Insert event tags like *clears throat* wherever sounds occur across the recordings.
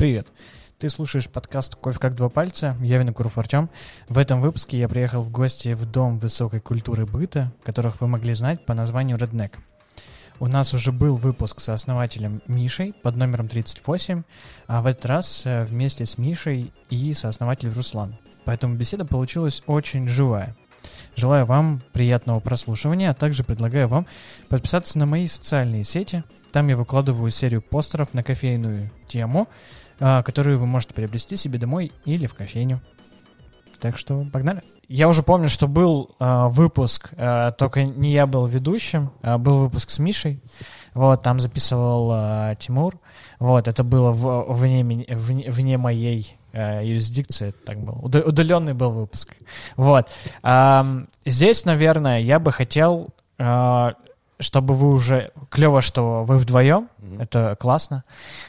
Привет. Ты слушаешь подкаст «Кофе как два пальца». Я Винокуров Артем. В этом выпуске я приехал в гости в Дом высокой культуры быта, которых вы могли знать по названию Redneck. У нас уже был выпуск со основателем Мишей под номером 38, а в этот раз э, вместе с Мишей и сооснователем Руслан. Поэтому беседа получилась очень живая. Желаю вам приятного прослушивания, а также предлагаю вам подписаться на мои социальные сети. Там я выкладываю серию постеров на кофейную тему, которую вы можете приобрести себе домой или в кофейню. Так что погнали. Я уже помню, что был э, выпуск, э, только не я был ведущим, а был выпуск с Мишей. Вот, там записывал э, Тимур. Вот, это было в, вне, вне, вне моей э, юрисдикции, так был. Удаленный был выпуск. Вот. Э, здесь, наверное, я бы хотел э, чтобы вы уже... Клево, что вы вдвоем, mm-hmm. это классно.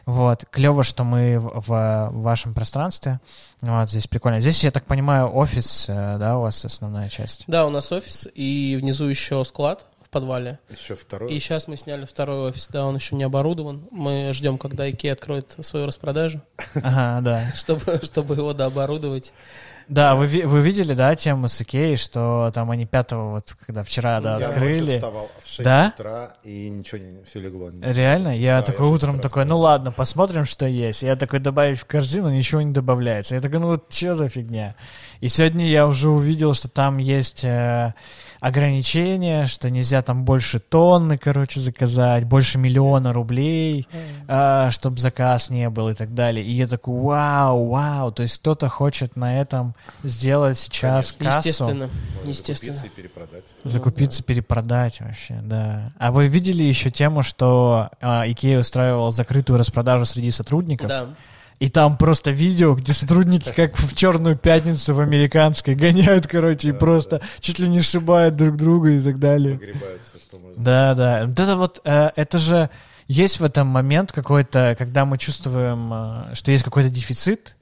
Вот. Клево, что мы в, в вашем пространстве. Вот, здесь прикольно. Здесь, я так понимаю, офис, э, да, у вас основная часть? Да, у нас офис, и внизу еще склад в подвале. Еще второй. И сейчас мы сняли второй офис, да, он еще не оборудован. Мы ждем, когда IKEA откроет свою распродажу. Ага, да. *laughs* Чтобы, чтобы его дооборудовать. Да, вы, вы видели, да, тему с Икеей, что там они пятого, вот когда вчера, да, я открыли. Я вставал в 6 да? утра, и ничего не, все легло. Не Реально? Я да, такой я утром такой, ну ладно, посмотрим, что есть. Я такой добавить в корзину, ничего не добавляется. Я такой, ну вот что за фигня? И сегодня я уже увидел, что там есть... Э, ограничения, что нельзя там больше тонны, короче, заказать, больше миллиона рублей, э, чтобы заказ не был и так далее. И я такой, вау, вау, то есть кто-то хочет на этом сделать сейчас Конечно. кассу. Естественно, естественно. Закупиться и перепродать. Закупиться, перепродать вообще, да. А вы видели еще тему, что э, Икея устраивала закрытую распродажу среди сотрудников? Да. И там просто видео, где сотрудники *laughs* как в черную пятницу в американской гоняют, короче, и просто чуть ли не сшибают друг друга и так далее. Да, да. Вот это вот, э, это же есть в этом момент какой-то, когда мы чувствуем, э, что есть какой-то дефицит,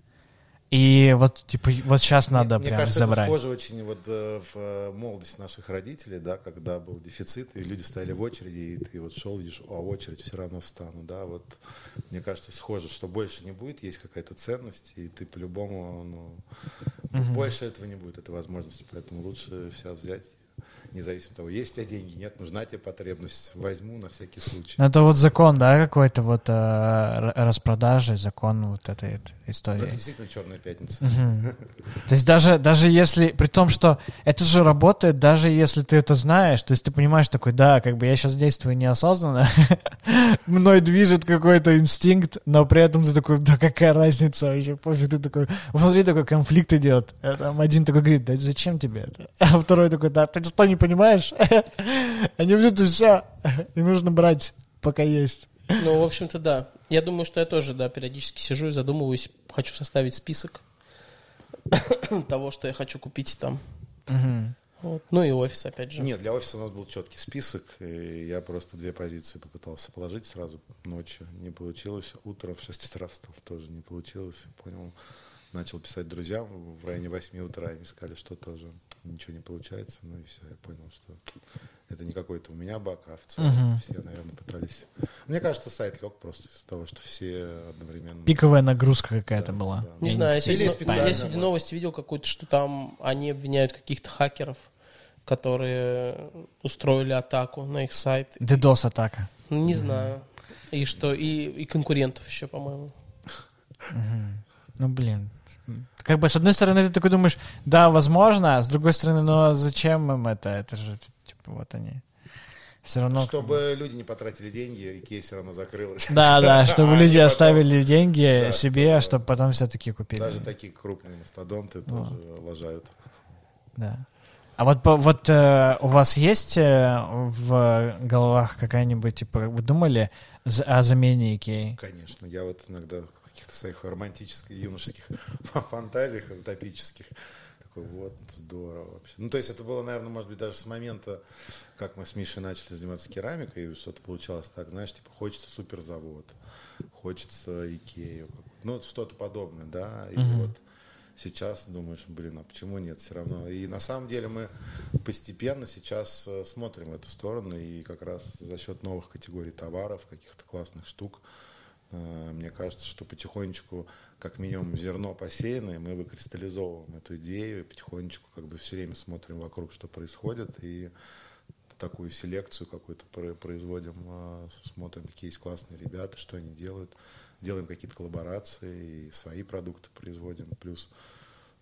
и вот, типа, вот сейчас надо мне, прям мне кажется, забрать. это схоже очень вот э, в э, молодость наших родителей, да, когда был дефицит, и люди стояли в очереди, и ты вот шел, видишь, а очередь все равно встану, да, вот мне кажется, схоже, что больше не будет, есть какая-то ценность, и ты по-любому, ну, угу. больше этого не будет, этой возможности, поэтому лучше сейчас взять независимо от того, есть у тебя деньги, нет, нужна тебе потребность, возьму на всякий случай. Ну, это вот закон, да, какой-то вот э, распродажи, закон вот этой, этой истории. Это действительно черная пятница. Угу. То есть даже, даже если, при том, что это же работает, даже если ты это знаешь, то есть ты понимаешь такой, да, как бы я сейчас действую неосознанно, *laughs* мной движет какой-то инстинкт, но при этом ты такой, да какая разница вообще, пофиг, ты такой, внутри такой конфликт идет, там один такой говорит, да зачем тебе это, *laughs* а второй такой, да ты что не понимаешь? *laughs* Они везут и все. И нужно брать, пока есть. Ну, в общем-то, да. Я думаю, что я тоже, да, периодически сижу и задумываюсь, хочу составить список *coughs* того, что я хочу купить там. Вот. Ну и офис, опять же. Нет, для офиса у нас был четкий список, и я просто две позиции попытался положить сразу ночью. Не получилось. Утром в 6 утра встал, тоже не получилось. Понял, начал писать друзьям в районе 8 утра, и сказали, что тоже ничего не получается. Ну и все, я понял, что это не какой-то у меня баг, а в целом uh-huh. все, наверное, пытались. Мне кажется, сайт лег просто из-за того, что все одновременно. Пиковая нагрузка какая-то да, была. Да. Не, знаю, я сегодня, я сегодня новости видел какую-то, что там они обвиняют каких-то хакеров, которые устроили атаку на их сайт. DDoS атака. Не uh-huh. знаю. И что, и, и конкурентов еще, по-моему. Uh-huh. Ну, блин, как бы с одной стороны ты такой думаешь, да, возможно, а с другой стороны, ну зачем им это? Это же, типа, вот они. Все равно... Чтобы люди не потратили деньги, Икея все равно закрылась. Да, да, *laughs* чтобы люди оставили деньги себе, чтобы потом все-таки купили. Даже такие крупные мастодонты тоже лажают. Да. А вот, вот э, у вас есть э, в головах какая-нибудь, типа, вы думали о замене Икеи? Конечно, я вот иногда каких-то своих романтических, юношеских *laughs* фантазиях утопических. Такой, вот, здорово вообще. Ну, то есть это было, наверное, может быть, даже с момента, как мы с Мишей начали заниматься керамикой, и что-то получалось так, знаешь, типа, хочется суперзавод, хочется Икею, ну, что-то подобное, да, и uh-huh. вот сейчас думаешь, блин, а почему нет все равно? И на самом деле мы постепенно сейчас э, смотрим в эту сторону, и как раз за счет новых категорий товаров, каких-то классных штук, мне кажется, что потихонечку, как минимум, зерно посеяно, и мы выкристаллизовываем эту идею, и потихонечку как бы все время смотрим вокруг, что происходит, и такую селекцию какую-то производим, э, смотрим, какие есть классные ребята, что они делают, делаем какие-то коллаборации, и свои продукты производим, плюс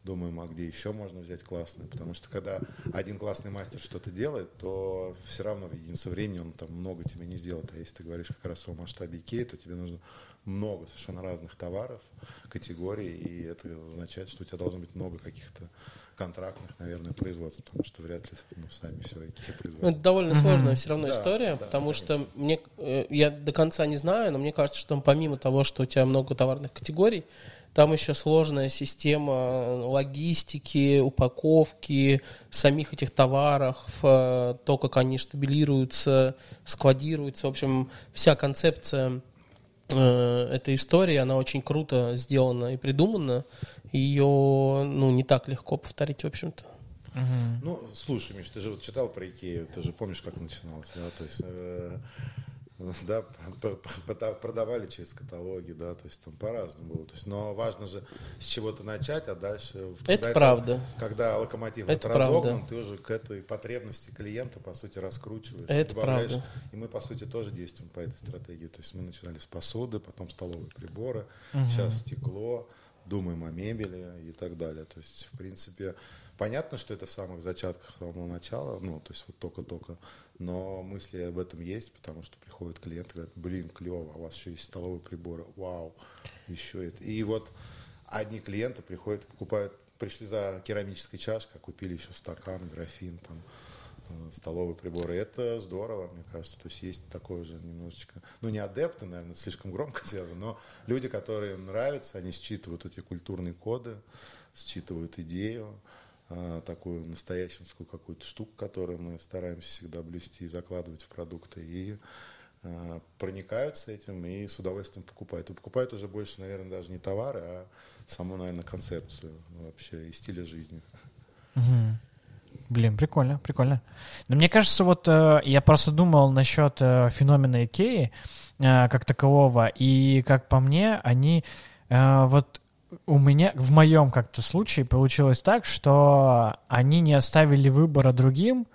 думаем, а где еще можно взять классные, потому что когда один классный мастер что-то делает, то все равно в единицу времени он там много тебе не сделает, а если ты говоришь как раз о масштабе Икеи, то тебе нужно много совершенно разных товаров, категорий, и это означает, что у тебя должно быть много каких-то контрактных, наверное, производств, потому что вряд ли ну, сами все Икеи производят. Это довольно сложная все равно да, история, да, потому конечно. что мне, э, я до конца не знаю, но мне кажется, что помимо того, что у тебя много товарных категорий, там еще сложная система логистики, упаковки самих этих товаров, э, то, как они штабилируются, складируются. В общем, вся концепция э, этой истории, она очень круто сделана и придумана. Ее ну, не так легко повторить, в общем-то. Ну, слушай, Миш, ты же вот читал про Икею, ты же помнишь, как начиналось, да? То есть э, *laughs* да, продавали через каталоги, да, то есть там по-разному было. То есть, но важно же с чего-то начать, а дальше... Это правда. Это, когда локомотив это разогнан, ты уже к этой потребности клиента, по сути, раскручиваешь. Это правда. И мы, по сути, тоже действуем по этой стратегии. То есть мы начинали с посуды, потом столовые приборы, угу. сейчас стекло, думаем о мебели и так далее. То есть, в принципе, понятно, что это в самых зачатках самого начала, ну, то есть вот только-только но мысли об этом есть, потому что приходят клиенты, говорят, блин, клево, у вас еще есть столовые приборы, вау, еще это. И вот одни клиенты приходят, покупают, пришли за керамической чашкой, а купили еще стакан, графин, там, э, столовые приборы. Это здорово, мне кажется. То есть есть такое же немножечко, ну не адепты, наверное, слишком громко связано, но люди, которые нравятся, они считывают эти культурные коды, считывают идею, такую настоященскую какую-то штуку, которую мы стараемся всегда блюсти и закладывать в продукты, и а, проникаются этим и с удовольствием покупают. И покупают уже больше, наверное, даже не товары, а саму, наверное, концепцию вообще и стиля жизни. Блин, прикольно, прикольно. Но мне кажется, вот э, я просто думал насчет э, феномена Икеи э, как такового, и как по мне, они э, вот у меня, в моем как-то случае получилось так, что они не оставили выбора другим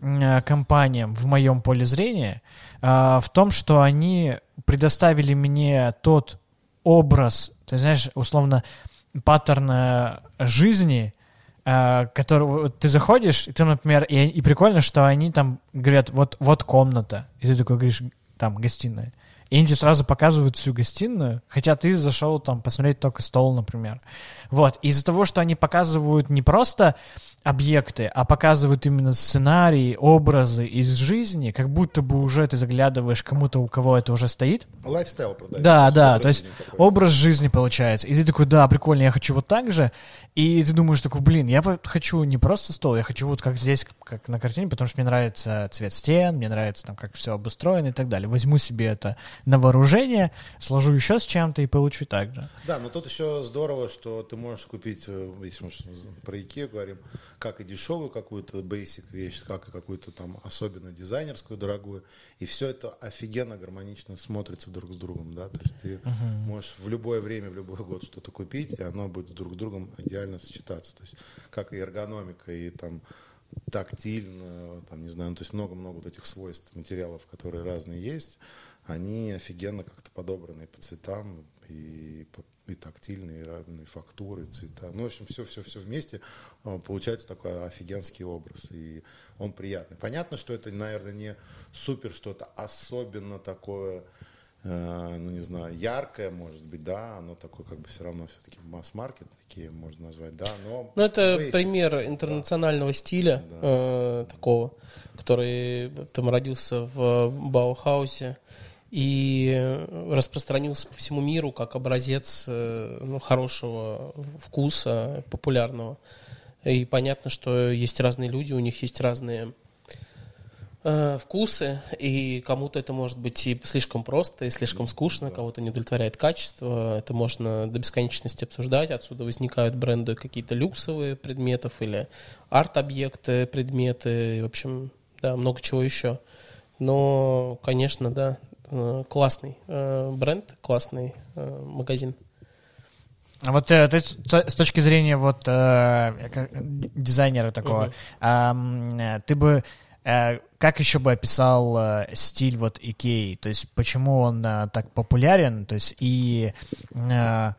э, компаниям в моем поле зрения э, в том, что они предоставили мне тот образ, ты знаешь, условно, паттерна жизни, э, который ты заходишь, и ты, например, и, и прикольно, что они там говорят, вот, вот комната, и ты такой говоришь, там, гостиная. И они тебе сразу показывают всю гостиную, хотя ты зашел там посмотреть только стол, например. Вот. Из-за того, что они показывают не просто объекты, а показывают именно сценарии, образы из жизни, как будто бы уже ты заглядываешь кому-то, у кого это уже стоит. Lifestyle продает. Да, да, то есть такой. образ жизни получается. И ты такой, да, прикольно, я хочу вот так же. И ты думаешь такой, блин, я хочу не просто стол, я хочу вот как здесь, как на картине, потому что мне нравится цвет стен, мне нравится там, как все обустроено и так далее. Возьму себе это на вооружение, сложу еще с чем-то и получу так же. Да, но тут еще здорово, что ты можешь купить, э, если мы про Икею говорим, как и дешевую какую-то basic вещь, как и какую-то там особенную дизайнерскую дорогую. И все это офигенно гармонично смотрится друг с другом, да. То есть ты uh-huh. можешь в любое время, в любой год что-то купить, и оно будет друг с другом идеально сочетаться. То есть как и эргономика, и там тактильно, там, не знаю, ну, то есть много-много вот этих свойств материалов, которые разные есть, они офигенно как-то подобраны по цветам и и тактильные, и разные фактуры, цвета. Ну, в общем, все-все-все вместе а, получается такой офигенский образ, и он приятный. Понятно, что это, наверное, не супер что-то особенно такое, э, ну, не знаю, яркое, может быть, да, оно такое, как бы, все равно все-таки масс-маркет, такие можно назвать, да, но... Ну, это basic, пример интернационального да. стиля да. Э, такого, который там родился в Баухаусе, и распространился по всему миру как образец э, ну, хорошего вкуса, популярного. И понятно, что есть разные люди, у них есть разные э, вкусы, и кому-то это может быть и слишком просто, и слишком скучно, кого-то не удовлетворяет качество, это можно до бесконечности обсуждать, отсюда возникают бренды какие-то люксовые предметов или арт-объекты, предметы, в общем, да, много чего еще. Но, конечно, да, э, классный э, бренд, классный э, магазин. А вот э, ты с точки зрения вот э, дизайнера такого, э, ты бы э, как еще бы описал э, стиль вот Икеи? То есть почему он э, так популярен? То есть и э, э,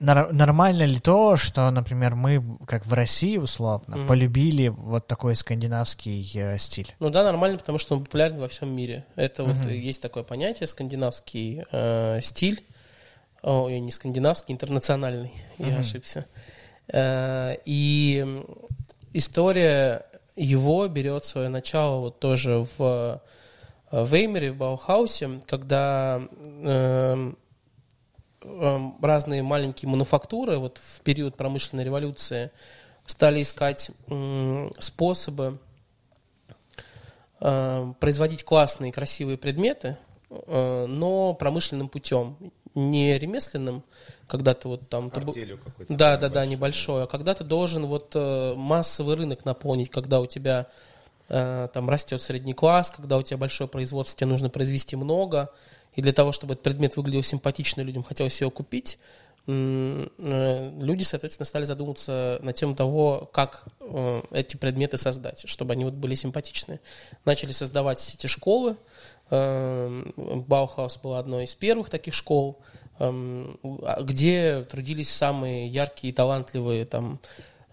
нормально ли то, что, например, мы, как в России условно, Мгм. полюбили вот такой скандинавский э, стиль? Ну да, нормально, потому что он популярен во всем мире. Это вот Мгм. э, есть такое понятие скандинавский э, стиль. О, я не скандинавский, интернациональный. *laughs* Я Мгм. ошибся. Э, и история его берет свое начало вот тоже в э, Веймере, в Баухаусе, когда эм, разные маленькие мануфактуры вот в период промышленной революции стали искать способы э, производить классные, красивые предметы, э, но промышленным путем, не ремесленным, когда ты вот там... ты Артелью да, да, да, большой. небольшой. А когда ты должен вот э, массовый рынок наполнить, когда у тебя э, там растет средний класс, когда у тебя большое производство, тебе нужно произвести много, и для того, чтобы этот предмет выглядел симпатично, людям хотелось его купить, э, люди, соответственно, стали задумываться на тему того, как э, эти предметы создать, чтобы они вот были симпатичные. Начали создавать эти школы. Э, Баухаус была одной из первых таких школ, эм, а- где трудились самые яркие и талантливые там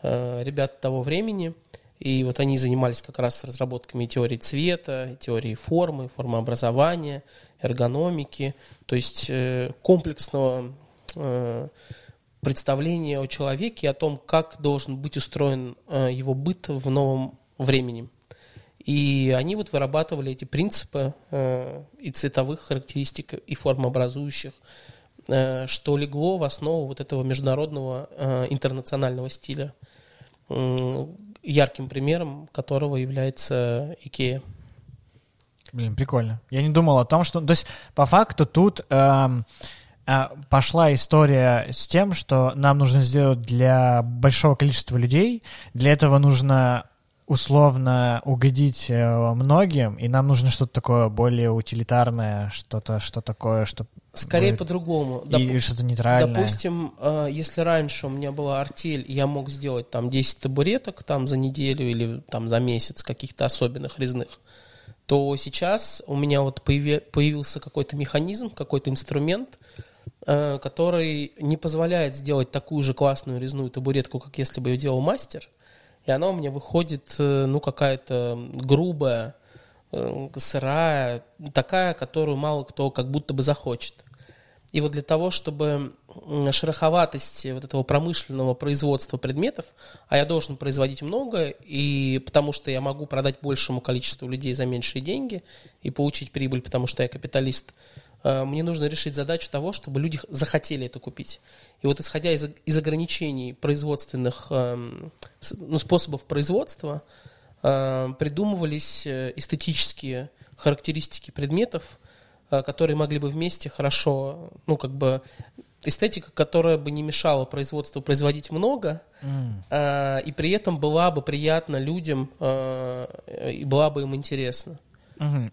ребята того времени. И вот они занимались как раз разработками теории цвета, теории формы, формообразования, эргономики, то есть э, комплексного э, представления о человеке, о том, как должен быть устроен э, его быт в новом времени. И они вот вырабатывали эти принципы и цветовых характеристик, и формообразующих, что легло в основу вот этого международного интернационального стиля, ярким примером которого является Икея. Блин, прикольно. Я не думал о том, что... То есть, по факту, тут эм, э, пошла история с тем, что нам нужно сделать для большого количества людей. Для этого нужно условно угодить э, многим, и нам нужно что-то такое более утилитарное, что-то что такое, что... Скорее будет- по-другому. Или что-то нейтральное. Допустим, э, если раньше у меня была артель, и я мог сделать там 10 табуреток там за неделю или там за месяц каких-то особенных резных, то сейчас у меня вот появи- появился какой-то механизм, какой-то инструмент, э, который не позволяет сделать такую же классную резную табуретку, как если бы ее делал мастер, и она у меня выходит, э, ну, какая-то грубая, э, сырая, такая, которую мало кто как будто бы захочет. И вот для того, чтобы м, шероховатости вот этого промышленного производства предметов, а я должен производить много, и потому что я могу продать большему количеству людей за меньшие деньги и получить прибыль, потому что я капиталист, э, мне нужно решить задачу того, чтобы люди захотели это купить. И вот исходя из, из ограничений производственных с- ну, способов производства, э, придумывались э, эстетические характеристики предметов, э, которые могли бы вместе хорошо, ну, как бы, эстетика, которая бы не мешала производству производить много, М. э, и при этом была бы приятна людям, э, и была бы им интересна.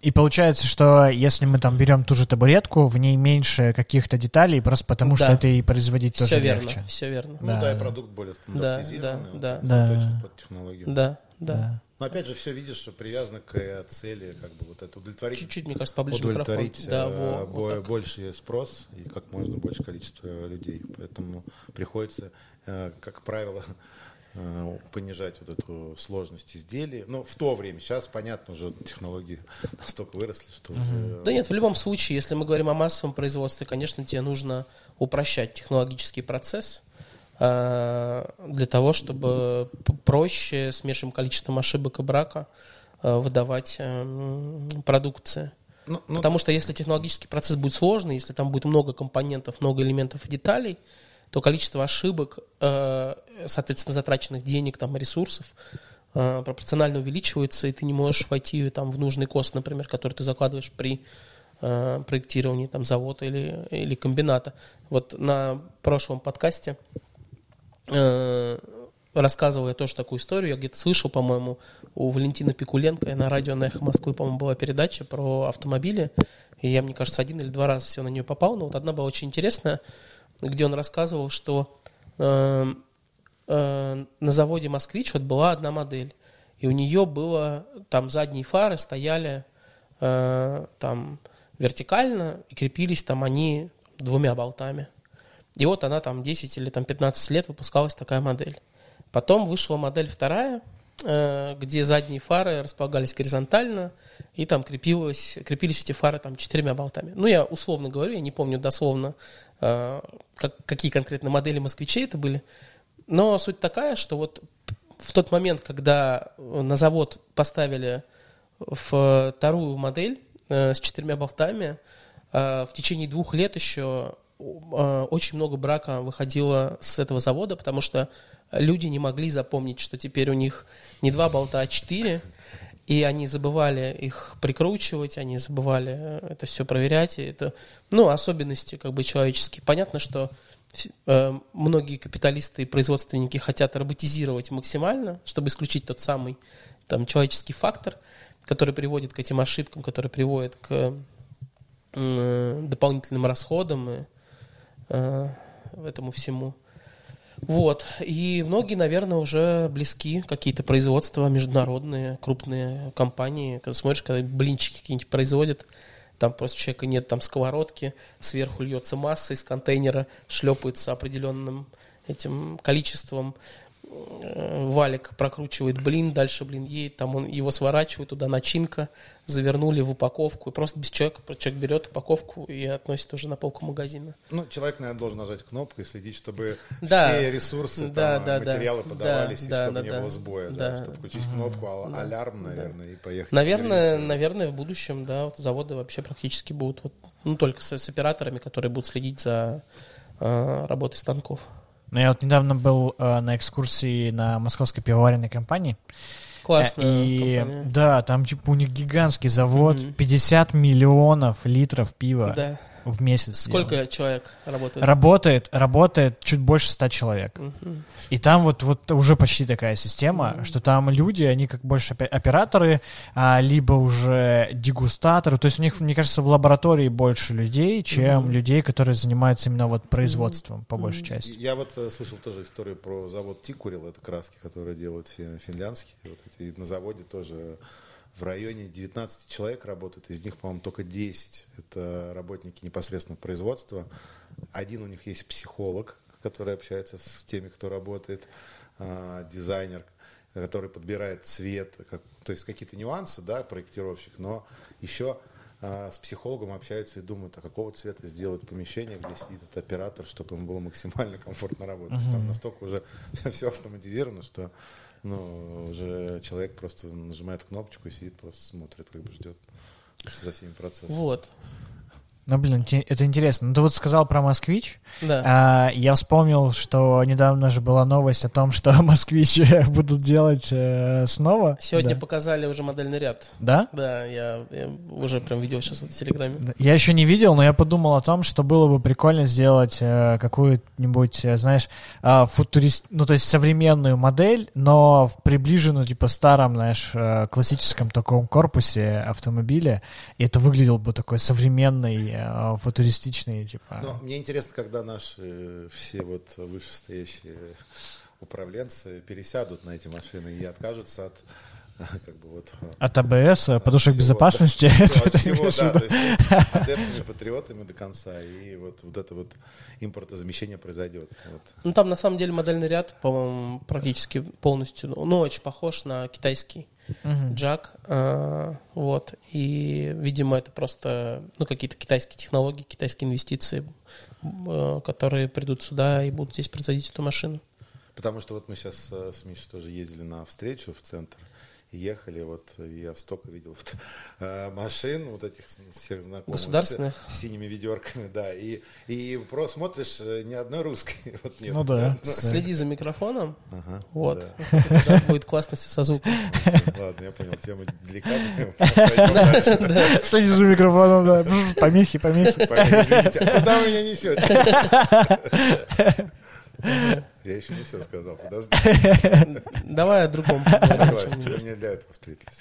И получается, что если мы там берем ту же табуретку, в ней меньше каких-то деталей, просто потому что Да. это и производить Все тоже верно, легче. все верно. Ну Да, да, и да. продукт более Да, стандартизированный. да, да. ну, Да. Точно под технологию. Да, да. Да. Но опять же, все видишь, что привязано к э, цели, как бы вот это удовлетворить. Чуть-чуть, мне кажется, поближе удовлетворить Да, э, во, вот бо- так. больший спрос и как можно больше количество людей. Поэтому приходится, э, как правило, э, понижать вот эту сложность изделий. Ну, в то время, сейчас, понятно, уже технологии настолько выросли, что уже... Да нет, в любом случае, если мы говорим о массовом производстве, конечно, тебе нужно упрощать технологический процесс э, для того, чтобы проще с меньшим количеством ошибок и брака э, выдавать э, продукции. Ну, ну, Потому что если технологический процесс будет сложный, если там будет много компонентов, много элементов и деталей, то количество ошибок, э, соответственно, затраченных денег, там, ресурсов, э, пропорционально увеличивается, и ты не можешь войти там, в нужный кост, например, который ты закладываешь при э, проектировании там, завода или, или комбината. Вот на прошлом подкасте э, рассказывал я тоже такую историю, я где-то слышал, по-моему, у Валентина Пикуленко на радио на «Эхо Москвы», по-моему, была передача про автомобили, И я, мне кажется, один или два раза все на нее попал. Но вот одна была очень интересная, где он рассказывал, что э, э, на заводе «Москвич» вот была одна модель. И у нее было, там задние фары стояли э, там вертикально, и крепились там они двумя болтами. И вот она там 10 или там 15 лет выпускалась такая модель. Потом вышла модель вторая, э, где задние фары располагались горизонтально, и там крепилось, крепились эти фары там четырьмя болтами. Ну, я условно говорю, я не помню дословно, э, как, какие конкретно модели москвичей это были. Но суть такая, что вот в тот момент, когда на завод поставили вторую модель э, с четырьмя болтами, в течение двух лет еще очень много брака выходило с этого завода, потому что люди не могли запомнить, что теперь у них не два болта, а четыре, и они забывали их прикручивать, они забывали э, это все проверять, и это, ну, особенности как бы человеческие. Понятно, что э, многие капиталисты и производственники хотят роботизировать максимально, чтобы исключить тот самый там человеческий фактор, который приводит к этим ошибкам, который приводит к э, дополнительным расходам и э, этому всему. Вот. И многие, наверное, уже близки, какие-то производства международные, крупные компании. Когда смотришь, когда блинчики какие-нибудь производят, там просто человека нет, там сковородки, сверху льется масса из контейнера, шлепается определенным этим количеством валик прокручивает блин, дальше блин едет, там он его сворачивает, туда начинка, завернули в упаковку, и просто без человека, человек берет упаковку и относит уже на полку магазина. Ну, человек, наверное, должен нажать кнопку и следить, чтобы да. все ресурсы, да, там, да, материалы да, подавались, да, и да, чтобы да, не да, было сбоя, да. да, чтобы включить кнопку, а- Да. алярм, наверное, и поехать. Наверное, наверное, в будущем, да, вот заводы вообще практически будут, вот, ну, только с, с операторами, которые будут следить за э, работой станков. Ну, я вот недавно был э, на экскурсии на московской пивоваренной компании. Классно. Э, И да, там типа у них гигантский завод, 50 миллионов литров пива Да. В месяц. Сколько делают. человек работает? Работает, работает чуть больше 100 человек. Мгм. И там вот, вот уже почти такая система, Мгм. что там люди, они как больше опе- операторы, а, либо уже дегустаторы. То есть у них, мне кажется, в лаборатории больше людей, чем Мгм. людей, которые занимаются именно вот производством, по большей Мгм. части. Я вот э, слышал тоже историю про завод Тикурил, это краски, которые делают фи- финляндские. Вот эти, и на заводе тоже в районе 19 человек работают, из них, по-моему, только 10 это работники непосредственно производства. Один у них есть психолог, который общается с теми, кто работает, а, дизайнер, который подбирает цвет, как- то есть какие-то нюансы, да, проектировщик, но еще а, с психологом общаются и думают, а какого цвета сделать помещение, где сидит этот оператор, чтобы ему было максимально комфортно работать. Есть Там настолько уже *laughs* все автоматизировано, что ну, уже человек просто нажимает кнопочку и сидит, просто смотрит, как бы ждет за всеми процессами. Вот. Ну, блин, это интересно. Ну, ты вот сказал про «Москвич». Да. А, я вспомнил, что недавно же была новость о том, что *laughs* «Москвич» будут делать э, снова. Сегодня да. показали уже модельный ряд. Да? Да, я, я уже прям видел сейчас вот в Телеграме. Я еще не видел, но я подумал о том, что было бы прикольно сделать э, какую-нибудь, э, знаешь, э, футурист, ну то есть современную модель, но в приближенную типа старом, знаешь, э, классическом таком корпусе автомобиля, и это выглядело бы такой современный, э, футуристичный, типа. Но мне интересно, когда наши э, все вот вышестоящие управленцы пересядут на эти машины и откажутся от *laughs* как бы вот От АБС, э, подушек всего, безопасности. да, *laughs* это от всего, да, то есть *laughs* адептами, патриотами до конца, и вот, вот это вот импортозамещение произойдет. Вот. Ну, там на самом деле модельный ряд, по-моему, практически полностью, ну, ну, очень похож на китайский Мгм. джак. а, вот. И, видимо, это просто, ну, какие-то китайские технологии, китайские инвестиции, э, которые придут сюда и будут здесь производить эту машину. Потому что вот мы сейчас э, с Мишей тоже ездили на встречу в центр, и ехали, вот я столько видел вот, *laughs* э, машин, вот этих всех знакомых. Государственных? С, синими ведерками, да. И, и просто смотришь, э, ни одной русской *laughs* вот нет. Ну да. Следи за микрофоном, Ага, вот. да. *laughs* Будет классно все со звуком. Ладно, я понял, тема деликатная. Следи за микрофоном, да. Помехи, помехи. А Куда вы меня несете? Я еще не все сказал, подожди. *laughs* Давай о другом поговорим. Согласен, вы не для этого встретились.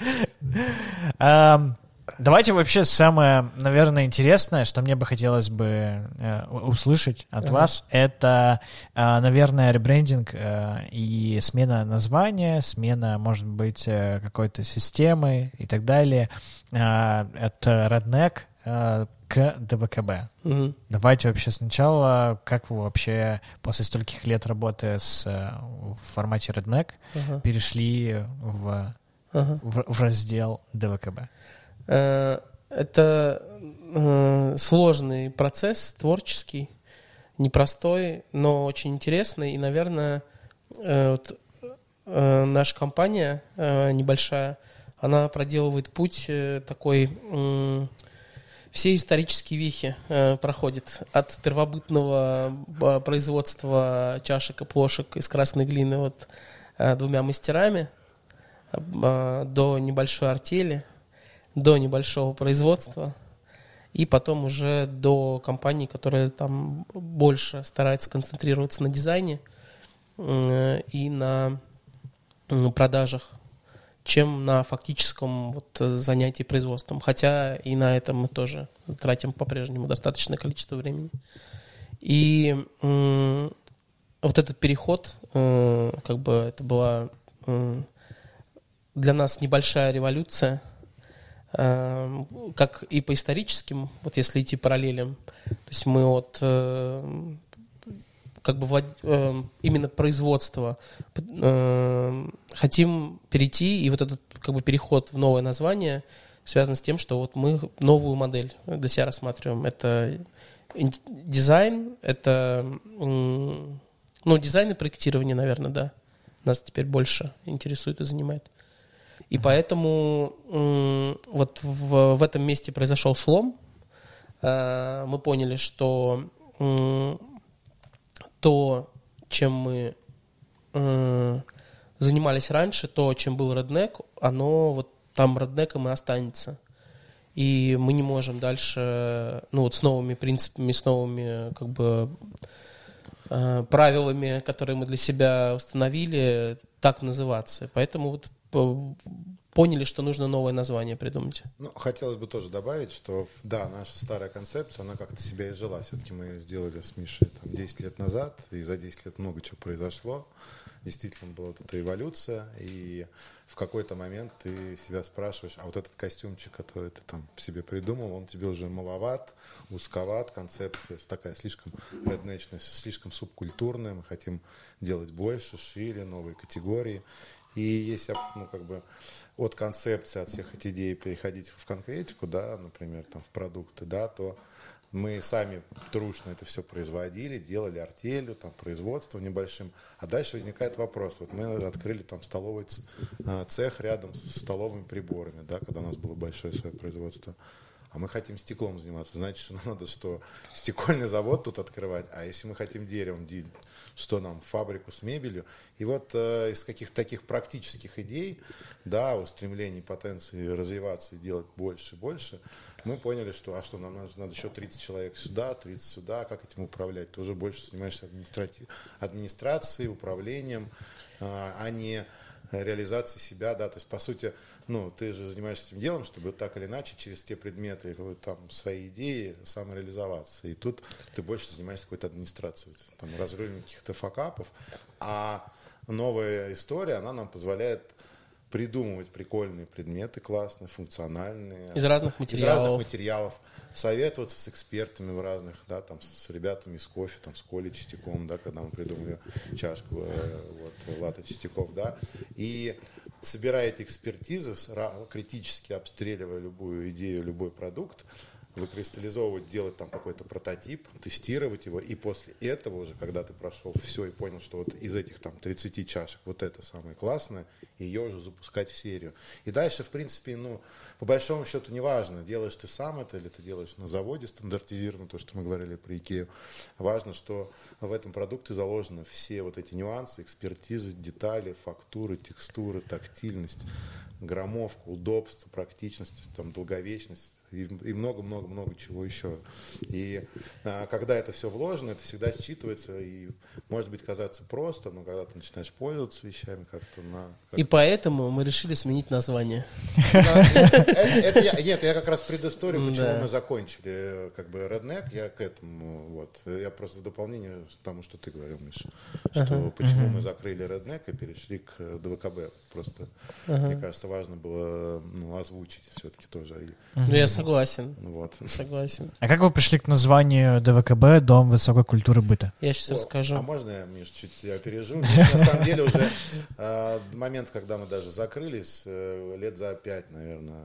Ам, давайте вообще самое, наверное, интересное, что мне бы хотелось бы э, услышать от Ага. вас, это, э, наверное, ребрендинг э, и смена названия, смена, может быть, э, какой-то системы и так далее. Э, это Redneck э, к ДВКБ. Мгм. Давайте вообще сначала, как вы вообще после стольких лет работы с, э, в формате Redneck Ага. перешли в, Ага. в, в раздел ДВКБ? Э, Это э, сложный процесс, творческий, непростой, но очень интересный. И, наверное, э, вот, э, наша компания э, небольшая, она проделывает путь э, такой... м, Все исторические вехи э, проходит от первобытного э, производства чашек и плошек из красной глины вот, э, двумя мастерами э, до небольшой артели, до небольшого производства и потом уже до компаний, которые там больше стараются концентрироваться на дизайне э, и на м, продажах, чем на фактическом вот занятии производством. Хотя и на этом мы тоже тратим по-прежнему достаточное количество времени. И вот этот переход, э, как бы это была м, для нас небольшая революция, э, как и по историческим, вот если идти параллелям, то есть мы от э, как бы влад- э, именно производства э, хотим перейти, и вот этот как бы переход в новое название связан с тем, что вот мы новую модель для себя рассматриваем. Это дизайн, это ну, дизайн и проектирование, наверное, да. Нас теперь больше интересует и занимает. И поэтому вот в, в этом месте произошел слом. Э, Мы поняли, что то, чем мы м, занимались раньше, то, чем был Redneck, оно вот там Redneckом и останется. И мы не можем дальше, ну вот с новыми принципами, с новыми как бы э, правилами, которые мы для себя установили, так называться. Поэтому вот по- поняли, что нужно новое название придумать. Ну, хотелось бы тоже добавить, что, да, наша старая концепция, она как-то себя и жила. Все-таки мы ее сделали с Мишей там, 10 лет назад, и за 10 лет много чего произошло. Действительно была вот эта эволюция, и в какой-то момент ты себя спрашиваешь, а вот этот костюмчик, который ты там себе придумал, он тебе уже маловат, узковат, концепция такая слишком реднечная, слишком субкультурная, мы хотим делать больше, шире, новые категории. И если ну, как бы от концепции, от всех этих идей переходить в конкретику, да, например, там, в продукты, да, то мы сами трушно это все производили, делали артелью, там, производством небольшим. А дальше возникает вопрос. Вот мы открыли там столовый э, цех рядом с столовыми приборами, да, когда у нас было большое свое производство. А мы хотим стеклом заниматься. Значит, что надо что? Стекольный завод тут открывать. А если мы хотим деревом, что нам? Фабрику с мебелью. И вот э, из каких-то таких практических идей, да, устремлений, потенции развиваться и делать больше и больше, мы поняли, что, а что, нам надо, надо еще 30 человек сюда, 30 сюда, как этим управлять? Ты уже больше занимаешься администрацией, управлением, а а не реализацией себя, да, то есть, по сути, ну, ты же занимаешься этим делом, чтобы так или иначе через те предметы, там свои идеи самореализоваться. И тут ты больше занимаешься какой-то администрацией, там, разрывом каких-то факапов. А новая история, она нам позволяет придумывать прикольные предметы, классные, функциональные. Из разных Из материалов. разных материалов. Советоваться с экспертами в разных, да, там, с ребятами из кофе, там, с Колей Чистяком, да, когда мы придумали чашку, э, вот, Лата Чистяков, да. И собирая эти экспертизы, критически обстреливая любую идею, любой продукт, выкристаллизовывать, делать там какой-то прототип, тестировать его, и после этого уже, когда ты прошел все и понял, что вот из этих там 30 чашек вот это самое классное, ее уже запускать в серию. И дальше, в принципе, ну, по большому счету, неважно, делаешь ты сам это или ты делаешь на заводе стандартизированно, то, что мы говорили про Икею. Важно, что в этом продукте заложены все вот эти нюансы, экспертизы, детали, фактуры, текстуры, тактильность, граммовка, удобство, практичность, там, долговечность и много-много-много чего еще. И а, когда это все вложено, это всегда считывается и может быть казаться просто, но когда ты начинаешь пользоваться вещами как-то на... И поэтому мы решили сменить название. Нет, я как раз предысторию, почему мы закончили э, как бы Redneck, я к этому, вот. Я просто в дополнение к тому, что ты говорил, Миша, что почему мы закрыли Redneck и перешли к ДВКБ. Просто, мне кажется, важно было ну, озвучить все-таки тоже. Ну, я согласен. ну, вот. Согласен. А как вы пришли к названию ДВКБ «Дом высокой культуры быта»? Я сейчас О, расскажу. А можно я, Миш, чуть я опережу? Здесь, на самом деле уже э, момент, когда мы даже закрылись, э, лет за пять, наверное,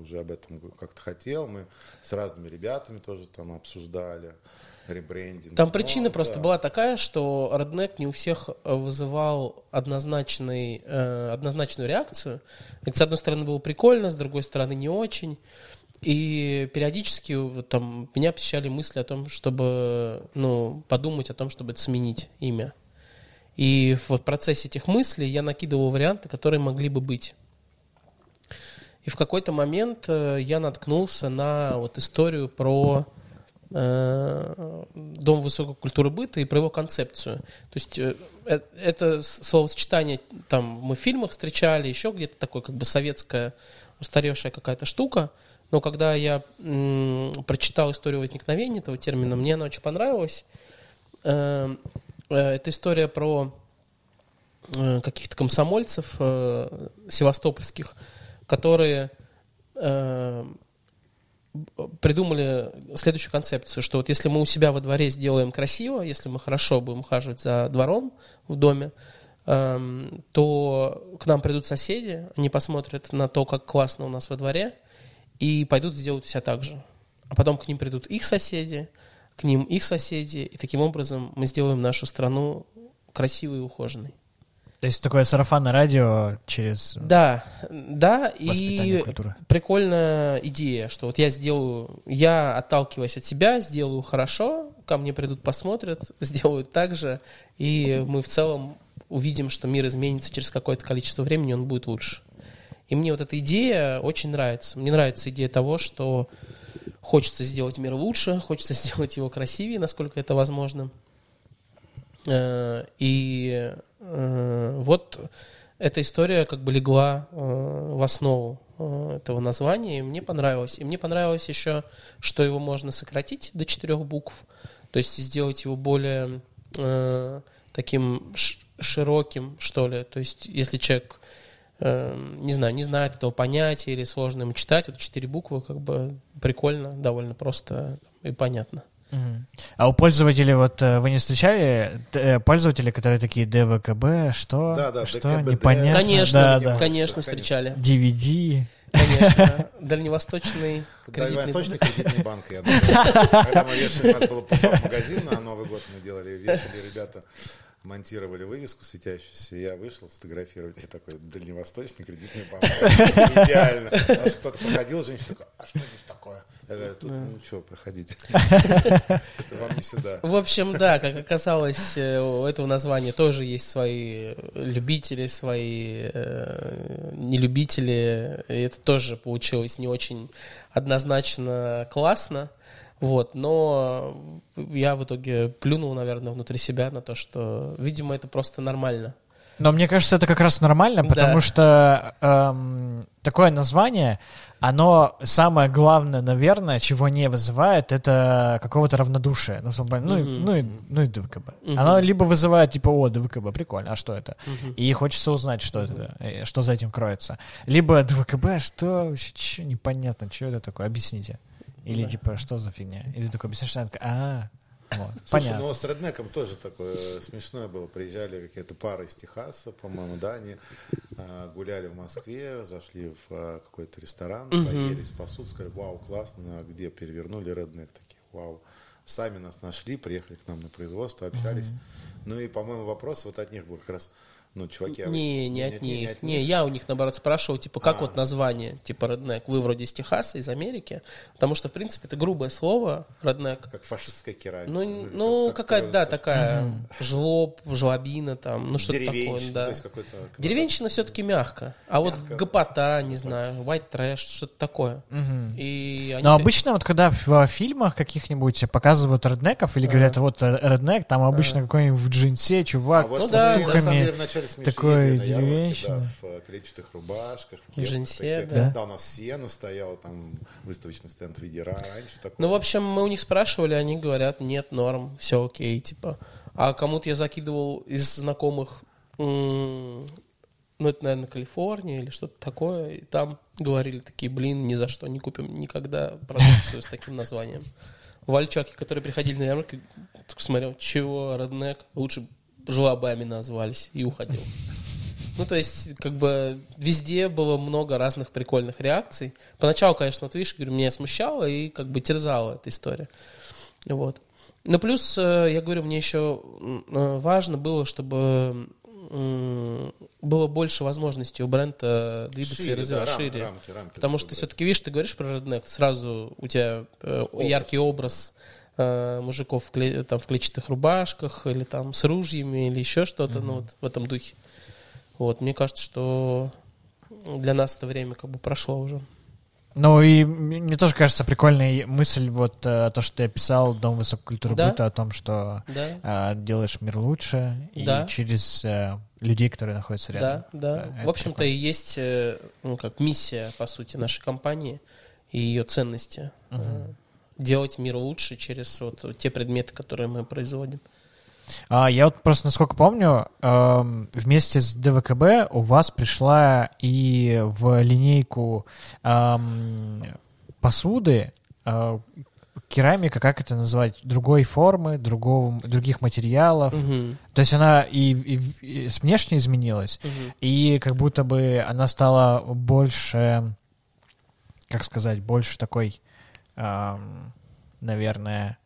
уже об этом как-то хотел. Мы с разными ребятами тоже там обсуждали ребрендинг. Там причина просто да. была такая, что Redneck не у всех э, вызывал однозначный, э, однозначную реакцию. Это, с одной стороны, было прикольно, с другой стороны, не очень. И периодически вот там меня посещали мысли о том, чтобы ну, подумать о том, чтобы сменить имя. И в процессе этих мыслей я накидывал варианты, которые могли бы быть. И в какой-то момент э, я наткнулся на вот историю про э, Дом высокой культуры быта и про его концепцию. То есть э, э, это словосочетание там мы в фильмах встречали, еще где-то такое как бы советская устаревшая какая-то штука. Но когда я м, прочитал историю возникновения этого термина, мне она очень понравилась. Э, э, это история про э, каких-то комсомольцев севастопольских, которые придумали следующую концепцию, что вот если мы у себя во дворе сделаем красиво, если мы хорошо будем ухаживать за двором в доме, эм, то к нам придут соседи, они посмотрят на то, как классно у нас во дворе, и пойдут сделать все так же. А потом к ним придут их соседи, к ним их соседи, и таким образом мы сделаем нашу страну красивой и ухоженной. То есть такое сарафанное радио через Да, да, воспитание и культуры. прикольная идея, что вот я сделаю, я отталкиваясь от себя, сделаю хорошо, ко мне придут, посмотрят, *laughs* сделают так же, и мы в целом увидим, что мир изменится через какое-то количество времени, он будет лучше. И мне вот эта идея очень нравится. Мне нравится идея того, что хочется сделать мир лучше, *laughs* хочется сделать его красивее, насколько это возможно. Э, И э, вот эта история как бы легла э, в основу этого названия, и мне понравилось. И мне понравилось еще, что его можно сократить до четырех букв, то есть сделать его более таким широким, что ли. То есть если человек, э, не знаю, не знает этого понятия или сложно ему читать, вот четыре буквы как бы прикольно, довольно просто и понятно. А у пользователей, вот э, вы не встречали э, пользователи, которые такие ДВКБ, что? Да, да, что? ДКБД. Непонятно. Конечно, Да, конечно. да. конечно, встречали. DVD. Конечно. Дальневосточный Когда кредитный Восточный кредитный банк, я думаю. Когда мы вешали, у нас был магазин на Новый год, мы делали, вешали ребята, монтировали вывеску светящуюся, я вышел сфотографировать, и такой, дальневосточный кредитный банк. *laughs* Идеально. Что кто-то проходил, женщина такая, а что здесь такое? Я говорю, тут, ну что, проходите. *laughs* Это вам не сюда. В общем, да, как оказалось, э, у этого названия тоже есть свои любители, свои э, нелюбители. И это тоже получилось не очень однозначно классно. Вот, но я в итоге плюнул, наверное, внутри себя на то, что, видимо, это просто нормально. Но мне кажется, это как раз нормально, Да. потому что эм, такое название, оно самое главное, наверное, чего не вызывает, это какого-то равнодушия. Ну, ну, и- Мгм. ну, и, ну и ДВКБ. Мгм. Оно либо вызывает, типа, о, ДВКБ, прикольно, а что это? Мгм. И хочется узнать, что это, э, что за этим кроется. Либо ДВКБ, что, чё, непонятно, что это такое, объясните. Или Да. типа, что за фигня? Или ты такой объясняешь, она такая, а, вот, Слушай, понятно. ну с Реднеком тоже такое смешное было. Приезжали какие-то пары из Техаса, по-моему, да, они а, гуляли в Москве, зашли в а, какой-то ресторан, поели, спасут, сказали, вау, классно, а где перевернули Реднек, такие, вау. Сами нас нашли, приехали к нам на производство, общались. Ну и, по-моему, вопрос вот от них был как раз, Ну, чуваки... а вы- Не, не от нет, них. от Не, я у них, наоборот, спрашивал, типа, как А. вот название, типа, redneck? Вы вроде из Техаса, из Америки? Потому что, в принципе, это грубое слово, redneck. Как фашистская керамика. Ну, или ну как- какая-то, да, такая жлоб, жлобина там, ну что-то такое, да. то есть какой-то... Деревенщина все-таки мягко, а вот Мягко. гопота, не знаю, white trash, что-то такое. И они Но ты- обычно вот когда в фильмах каких-нибудь показывают реднеков или говорят, вот реднек, там обычно какой-нибудь в джинсе чувак А вот Ну с да. мы, на самом деле, в начале такой на ярмарке, деревенщина. да, в э, клетчатых рубашках, в, кепках джинсе, таких. да. Да, у нас сена стояла, там выставочный стенд в виде ра- раньше такой. Ну, в общем, мы у них спрашивали, они говорят, нет, норм, все окей, типа. А кому-то я закидывал из знакомых, ну, это, наверное, Калифорния или что-то такое, и там говорили такие, блин, ни за что не купим никогда продукцию с таким названием. Вальчаки, которые приходили на ярмарку, смотрел, чего, роднек, лучше жлобами назвались, и уходил. *laughs* Ну, то есть, как бы, везде было много разных прикольных реакций. Поначалу, конечно, вот видишь, говорю, меня смущало и как бы терзала эта история. Вот. Но плюс, э, я говорю, мне еще э, важно было, чтобы было больше возможностей у бренда двигаться и Шире, да, развиваться рам- шире. рамки, рамки Потому что все-таки, видишь, ты говоришь про Redneck, сразу у тебя э, Образ. яркий образ э, мужиков в, кле- там, в клетчатых рубашках или там с ружьями или еще что-то, ну вот в этом духе. Вот, мне кажется, что для нас это время как бы прошло уже. Ну и мне тоже кажется прикольной мысль, вот э, то, что ты описал, Дом высокой культуры Да. быта, о том, что Да? э, делаешь мир лучше и Да. через э, людей, которые находятся рядом. Да, да. это В общем-то, и есть, э, ну, как миссия, по сути, нашей компании и ее ценности. Э, Делать мир лучше через вот те предметы, которые мы производим. А, я вот просто, насколько помню, эм, вместе с ДВКБ у вас пришла и в линейку эм, посуды э, керамика, как это назвать, другой формы, другого, других материалов. Мгм. То есть она и, и- и внешне изменилась, Мгм. и как будто бы она стала больше, как сказать, больше такой, эм, наверное,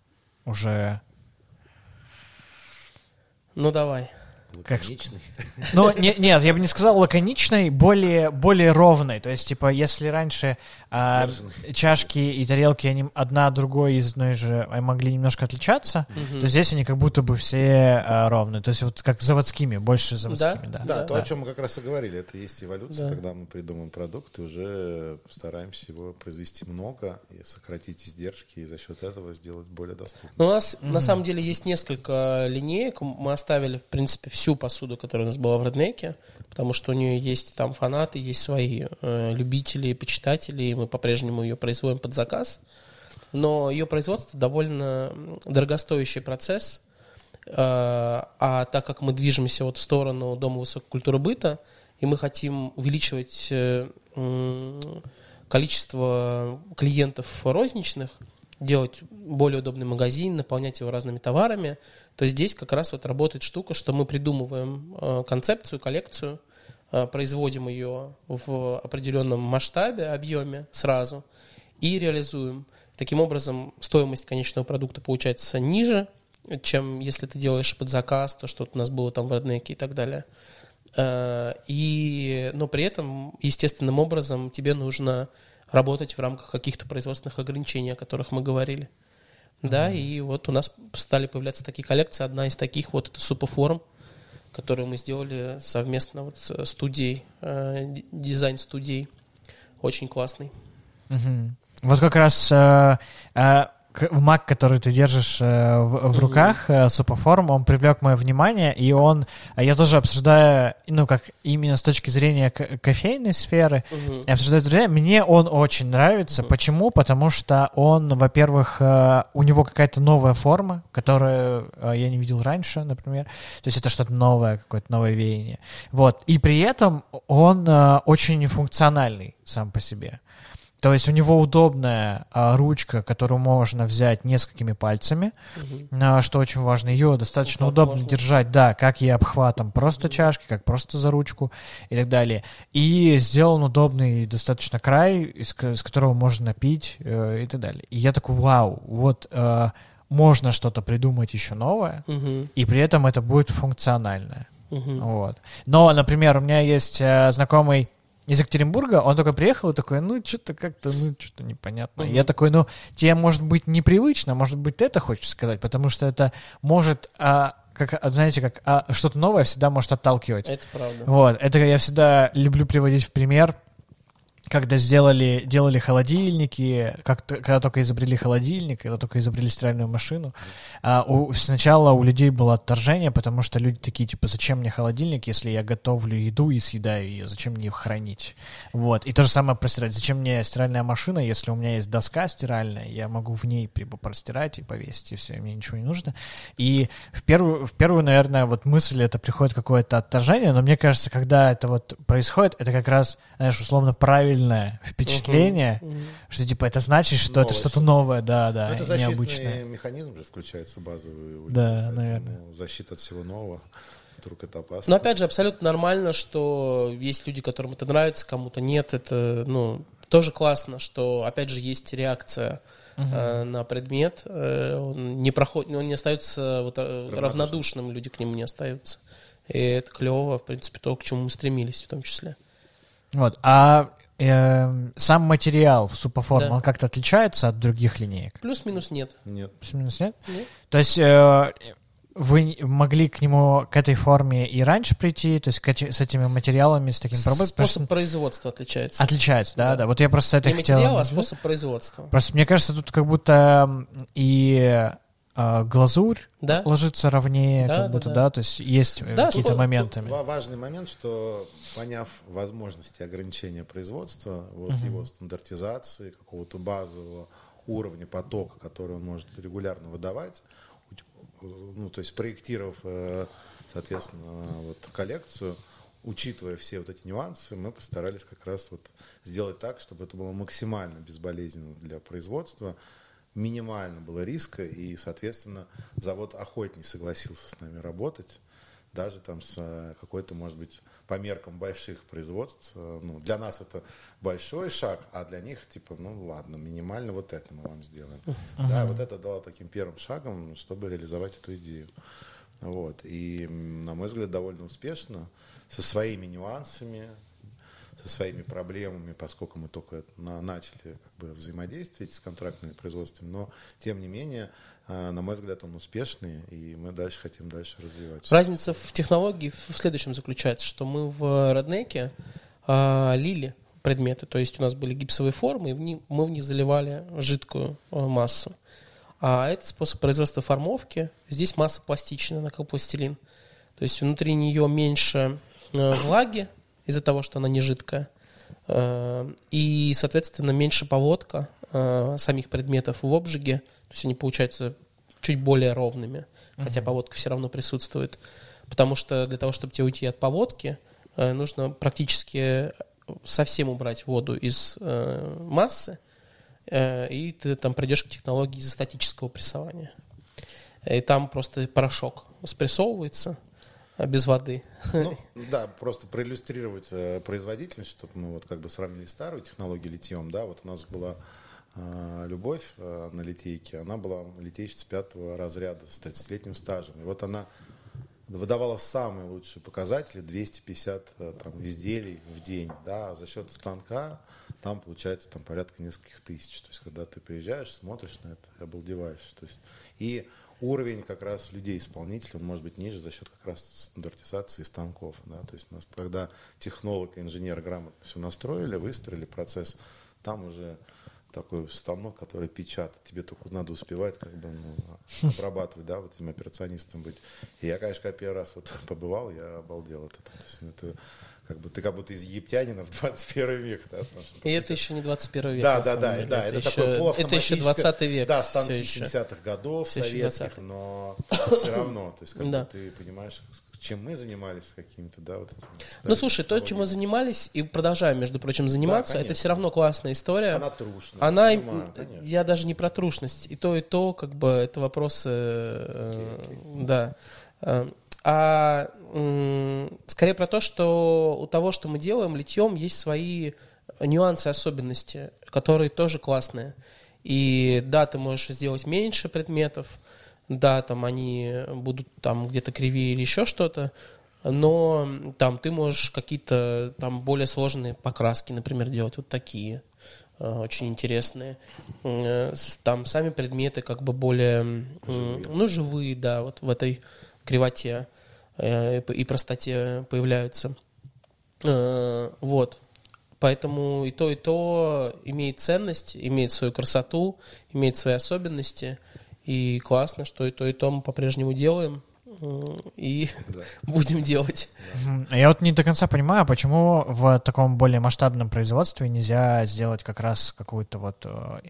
уже Ну, давай. Как Лаконичный. *laughs* Ну, не- нет, я бы не сказал лаконичной, более, более ровной. То есть, типа, если раньше а, чашки и тарелки, они одна другой из одной же а, могли немножко отличаться, Мгм. то здесь они как будто бы все а, ровные. То есть, вот как заводскими, больше заводскими, да. Да, то, Да. о чем мы как раз и говорили, это и есть эволюция, Да. когда мы придумываем продукт и уже стараемся его произвести много и сократить издержки, и за счет этого сделать более доступным. Ну, у нас на самом деле есть несколько линеек. Мы оставили, в принципе, всю посуду, которая у нас была в Реднеке, потому что у нее есть там фанаты, есть свои э, любители, почитатели, и мы по-прежнему ее производим под заказ. Но ее производство довольно дорогостоящий процесс. Э, а так как мы движемся вот в сторону Дома высокой культуры быта, и мы хотим увеличивать э, м, количество клиентов розничных, делать более удобный магазин, наполнять его разными товарами, то здесь как раз вот работает штука, что мы придумываем э, концепцию, коллекцию, э, производим ее в определенном масштабе, объеме сразу и реализуем. Таким образом, стоимость конечного продукта получается ниже, чем если ты делаешь под заказ, то, что у нас было там в Redneck и так далее. Э, И, но при этом, естественным образом, тебе нужно работать в рамках каких-то производственных ограничений, о которых мы говорили. Да, и вот у нас стали появляться такие коллекции. Одна из таких вот это супоформ, которую мы сделали совместно вот с студией, э, ди- дизайн-студией. Очень классный. Мгм. Вот как раз э, э, к- Mac, который ты держишь э, в, в руках, э, Супоформ, он привлек мое внимание, и он, а я тоже обсуждаю, ну, как именно с точки зрения ко- кофейной сферы, Мгм. я обсуждаю с друзьями, мне он очень нравится. Мгм. Почему? Потому что он, во-первых, э, у него какая-то новая форма, которую э, я не видел раньше, например. То есть это что-то новое, какое-то новое веяние. Вот. И при этом он э, очень функциональный сам по себе. То есть у него удобная а, ручка, которую можно взять несколькими пальцами, Мгм. а, что очень важно. Ее достаточно так удобно можно. держать, да, как и обхватом просто чашки, как просто за ручку и так далее. И сделан удобный достаточно край, из, из которого можно пить э, и так далее. И я такой, вау, вот э, можно что-то придумать еще новое, Мгм. и при этом это будет функциональное. Мгм. Вот. Но, например, у меня есть э, знакомый из Екатеринбурга, он только приехал и такой, ну, что-то как-то, ну, что-то непонятно. Мгм. Я такой, ну, тебе может быть непривычно, может быть, ты это хочешь сказать, потому что это может, а, как, а, знаете, как а, что-то новое всегда может отталкивать. Это правда. Вот, это я всегда люблю приводить в пример, когда сделали, делали холодильники, как когда только изобрели холодильник, когда только изобрели стиральную машину, а, у- сначала у людей было отторжение, потому что люди такие, типа, зачем мне холодильник, если я готовлю еду и съедаю ее, зачем мне ее хранить? Вот, и то же самое про стирать. Зачем мне стиральная машина, если у меня есть доска стиральная, я могу в ней прибо- простирать и повесить, и все, мне ничего не нужно. И в первую, в первую, наверное, вот мысль это приходит какое-то отторжение, но мне кажется, когда это вот происходит, это как раз, знаешь, условно правильное впечатление, Мгм. что типа это значит, что Новость. это что-то новое, да, да, Ну, это защитный необычное. механизм же включается базовый. Да, наверное. Защита от всего нового. Вдруг это опасно. Но опять же, абсолютно нормально, что есть люди, которым это нравится, кому-то нет. Это, ну, тоже классно, что, опять же, есть реакция э, на предмет. э, он не проходит, он не остается вот, э, равнодушным, люди к нему не остаются. И это клево, в принципе, то, к чему мы стремились в том числе. Вот, а эм, сам материал в супоформе, Да. он как-то отличается от других линеек? Плюс-минус нет. Нет. Плюс-минус нет? Нет. То есть э, вы могли к нему, к этой форме и раньше прийти, то есть к эти- с этими материалами, с таким проблемой? Способ производства отличается. Отличается, да, да, Да. Вот я просто это Не хотел... материал, а способ производства. Просто мне кажется, тут как будто и э, глазурь Да? ложится ровнее, Да, как да, будто, да. да, то есть есть э, Да, какие-то Тут- моменты. тут ва- важный момент, что поняв возможности ограничения производства, вот Мгм. его стандартизации, какого-то базового уровня потока, который он может регулярно выдавать, ну, то есть проектировав, э, соответственно, вот коллекцию, учитывая все вот эти нюансы, мы постарались как раз вот сделать так, чтобы это было максимально безболезненно для производства, минимально было риска, и, соответственно, завод охотней согласился с нами работать, даже там с э, какой-то, может быть, по меркам больших производств. э, Ну, для нас это большой шаг, а для них, типа, ну ладно, минимально вот это мы вам сделаем. Да, вот это дало таким первым шагом, чтобы реализовать эту идею. Вот. И, на мой взгляд, довольно успешно, со своими нюансами, со своими проблемами, поскольку мы только на- начали как бы, взаимодействовать с контрактными производствами, но тем не менее, э, на мой взгляд, он успешный, и мы дальше хотим дальше развивать. Разница в технологии в следующем заключается, что мы в Роднеке а, лили предметы, то есть у нас были гипсовые формы, и в ни- мы в них заливали жидкую а, массу. А это способ производства формовки. Здесь масса пластичная, она как пластилин. То есть внутри нее меньше э, влаги из-за того, что она не жидкая. Э, И, соответственно, меньше поводка э, самих предметов в обжиге. То есть они получаются чуть более ровными, хотя поводка все равно присутствует. Потому что для того, чтобы тебе уйти от поводки, э, нужно практически совсем убрать воду из массы, и ты там придешь к технологии изостатического прессования. И там просто порошок спрессовывается без воды. Ну, да, просто проиллюстрировать э, производительность, чтобы мы вот как бы сравнили старую технологию литьем, да, вот у нас была э, любовь э, на литейке, она была литейщица пятого разряда с 30-летним стажем, и вот она выдавала самые лучшие показатели, 250 э, там, изделий в день, да, а за счет станка там получается там порядка нескольких тысяч, то есть когда ты приезжаешь, смотришь на это, обалдеваешь, то есть и уровень как раз людей исполнителей, он может быть ниже за счет как раз стандартизации станков, да, то есть у нас когда технолог и инженер грамотно все настроили, выстроили процесс, там уже такой станок, который печатает. Тебе только надо успевать как бы ну, обрабатывать, да, вот этим операционистом быть. И я, конечно, когда первый раз вот *laughs* побывал, я обалдел от этого. То есть это как бы ты как будто из египтянина в 21 век, да, И это еще не 21 век. да, да, да, деле. да, это, еще, такое это еще 20 век. Да, станки еще. 70-х годов Всё еще советских, 20-х. но все равно, то есть как Да. бы ты понимаешь, чем мы занимались какими-то, да, вот этими. Ну, слушай, то, чем мы занимались и продолжаем, между прочим, заниматься, конечно. это все равно классная история. Она трушная. Она, я понимаю, конечно. я даже не про трушность. И то, и то, как бы, это вопросы, э, да. А скорее про то, что у того, что мы делаем литьем, есть свои нюансы, особенности, которые тоже классные. И да, ты можешь сделать меньше предметов, да, там они будут там где-то кривее или еще что-то, но там ты можешь какие-то там более сложные покраски, например, делать вот такие, э, очень интересные. Э, Там сами предметы как бы более, м, ну, живые, да, вот в этой кривоте и простоте появляются. Э, Вот. Поэтому и то, и то имеет ценность, имеет свою красоту, имеет свои особенности. И классно, что и то, и то мы по-прежнему делаем. М, И Да. *laughs* будем делать. Мгм. Я вот не до конца понимаю, почему в таком более масштабном производстве нельзя сделать как раз какую-то вот э,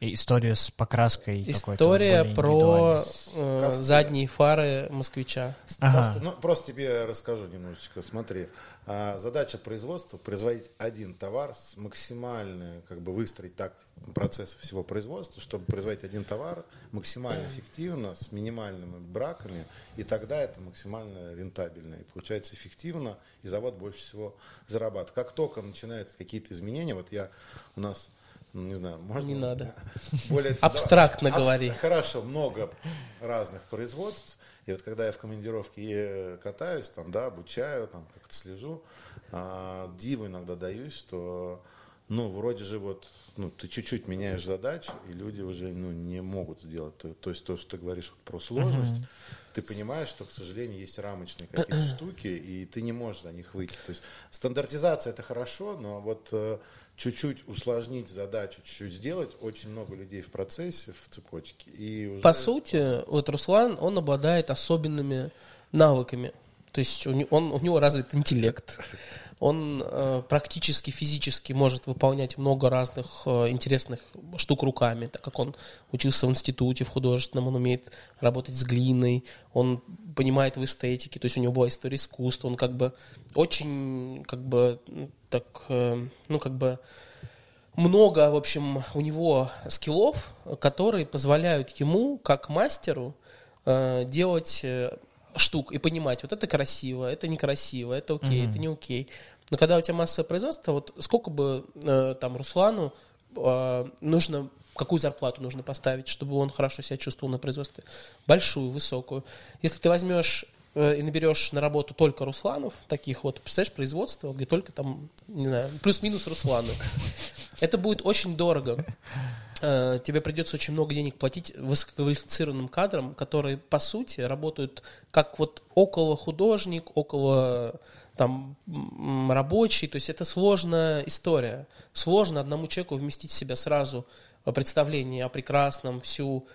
историю с покраской. История про э, задние фары москвича. Ага. Ну, просто тебе расскажу немножечко. Смотри, а, задача производства производить один товар с максимально, как бы выстроить так процесс всего производства, чтобы производить один товар максимально эффективно, с минимальными браками, и тогда это максимально рентабельно. И получается эффективно, и завод больше всего зарабатывает. Как только начинаются какие-то изменения, вот я у нас ну, не знаю, можно... Не надо. *laughs* Более, Абстрактно Абс- говори. Хорошо, много разных производств. И вот когда я в командировке э, катаюсь, там, да, обучаю, там, как-то слежу, а, диву иногда даюсь, что, ну, вроде же вот, ну, ты чуть-чуть меняешь задачу, и люди уже, ну, не могут сделать. То, то есть то, что ты говоришь про сложность, ты понимаешь, что, к сожалению, есть рамочные какие-то *clears throat* штуки, и ты не можешь на них выйти. То есть стандартизация это хорошо, но вот э, чуть-чуть усложнить задачу, чуть-чуть сделать, очень много людей в процессе, в цепочке. И уже... По сути, вот Руслан, он обладает особенными навыками. То есть у, он, у него развит интеллект. Он э, практически физически может выполнять много разных э, интересных штук руками, так как он учился в институте в художественном, он умеет работать с глиной, он понимает в эстетике, то есть у него была история искусства, он как бы очень, как бы, так, э, ну, как бы, много, в общем, у него скиллов, которые позволяют ему, как мастеру, э, делать э, штук и понимать, вот это красиво, это некрасиво, это окей, это не окей. Но когда у тебя массовое производство, вот сколько бы э, там Руслану э, нужно, какую зарплату нужно поставить, чтобы он хорошо себя чувствовал на производстве? Большую, высокую. Если ты возьмешь э, и наберешь на работу только Русланов, таких вот, представляешь, производство, где только там, не знаю, плюс-минус Русланы, это будет очень дорого. Э, Тебе придется очень много денег платить высококвалифицированным кадрам, которые, по сути, работают как вот около художник, около там рабочий. То есть это сложная история. Сложно одному человеку вместить в себя сразу представление о прекрасном, всю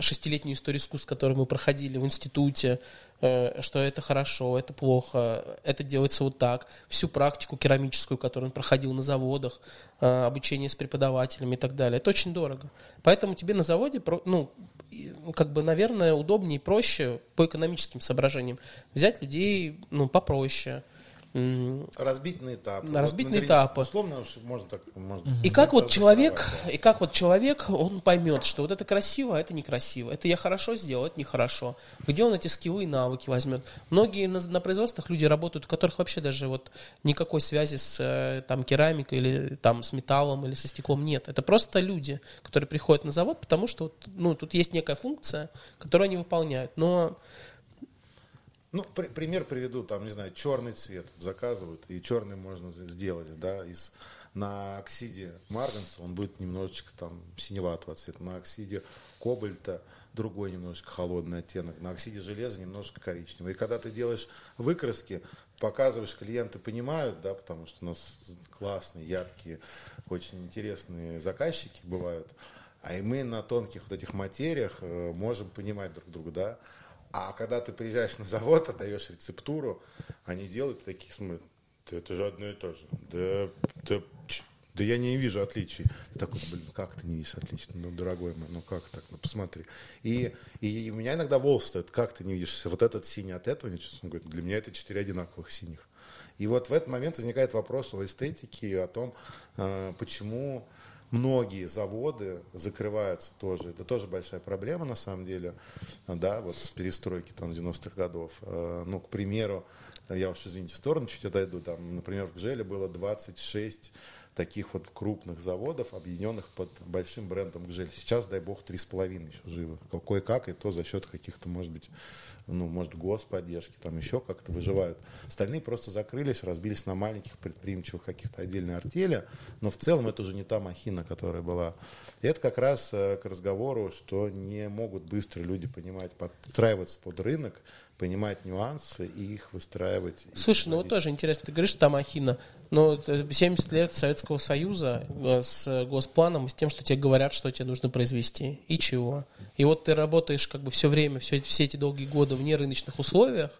шестилетнюю историю искусств, которую мы проходили в институте, что это хорошо, это плохо, это делается вот так, всю практику керамическую, которую он проходил на заводах, э, обучение с преподавателями и так далее. Это очень дорого. Поэтому тебе на заводе, ну, ну, как бы, наверное, удобнее и проще по экономическим соображениям взять людей, ну, попроще. Разбить на этапы. На разбить на этапы. Условно, можно так, можно И как вот человек, да. и как вот человек, он поймет, что вот это красиво, а это некрасиво. Это я хорошо сделал, это нехорошо. Где он эти скиллы и навыки возьмет? Многие на, на производствах люди работают, у которых вообще даже вот никакой связи с э, там керамикой или там с металлом или со стеклом нет. Это просто люди, которые приходят на завод, потому что ну, тут есть некая функция, которую они выполняют. Но Ну, при- пример приведу, там, не знаю, черный цвет заказывают, и черный можно сделать, да, из на оксиде марганца он будет немножечко там синеватого цвета, на оксиде кобальта другой немножечко холодный оттенок, на оксиде железа немножко коричневый. И когда ты делаешь выкраски, показываешь, клиенты понимают, да, потому что у нас классные, яркие, очень интересные заказчики бывают, а и мы на тонких вот этих материях э, можем понимать друг друга, да. А когда ты приезжаешь на завод, отдаешь рецептуру, они делают такие, смотрят, «Да это же одно и то же. Да, да, да я не вижу отличий. Ты такой, блин, как ты не видишь отличий? Ну, дорогой мой, ну как так? Ну, посмотри. И, и у меня иногда волос встает, как ты не видишь? Вот этот синий от этого. Он говорит, для меня это четыре одинаковых синих. И вот в этот момент возникает вопрос о эстетике, о том, э, почему многие заводы закрываются тоже. Это тоже большая проблема на самом деле, да, вот с перестройки там 90-х годов. Э, Ну, к примеру, я уж, извините, в сторону чуть отойду, там, например, в Гжеле было 26 таких вот крупных заводов, объединенных под большим брендом Гжель. Сейчас, дай бог, три с половиной еще живы. Кое-как, и то за счет каких-то, может быть, ну, может, господдержки, там еще как-то выживают. Остальные просто закрылись, разбились на маленьких предприимчивых каких-то отдельные артели, но в целом это уже не та махина, которая была. И это как раз э, к разговору, что не могут быстро люди понимать, подстраиваться под рынок, понимать нюансы и их выстраивать. Слушай, ну вот тоже интересно, ты говоришь, там Ахина, но 70 лет Советского Союза э, с госпланом, с тем, что тебе говорят, что тебе нужно произвести, и чего. И вот ты работаешь как бы все время, все, все эти долгие годы в нерыночных условиях,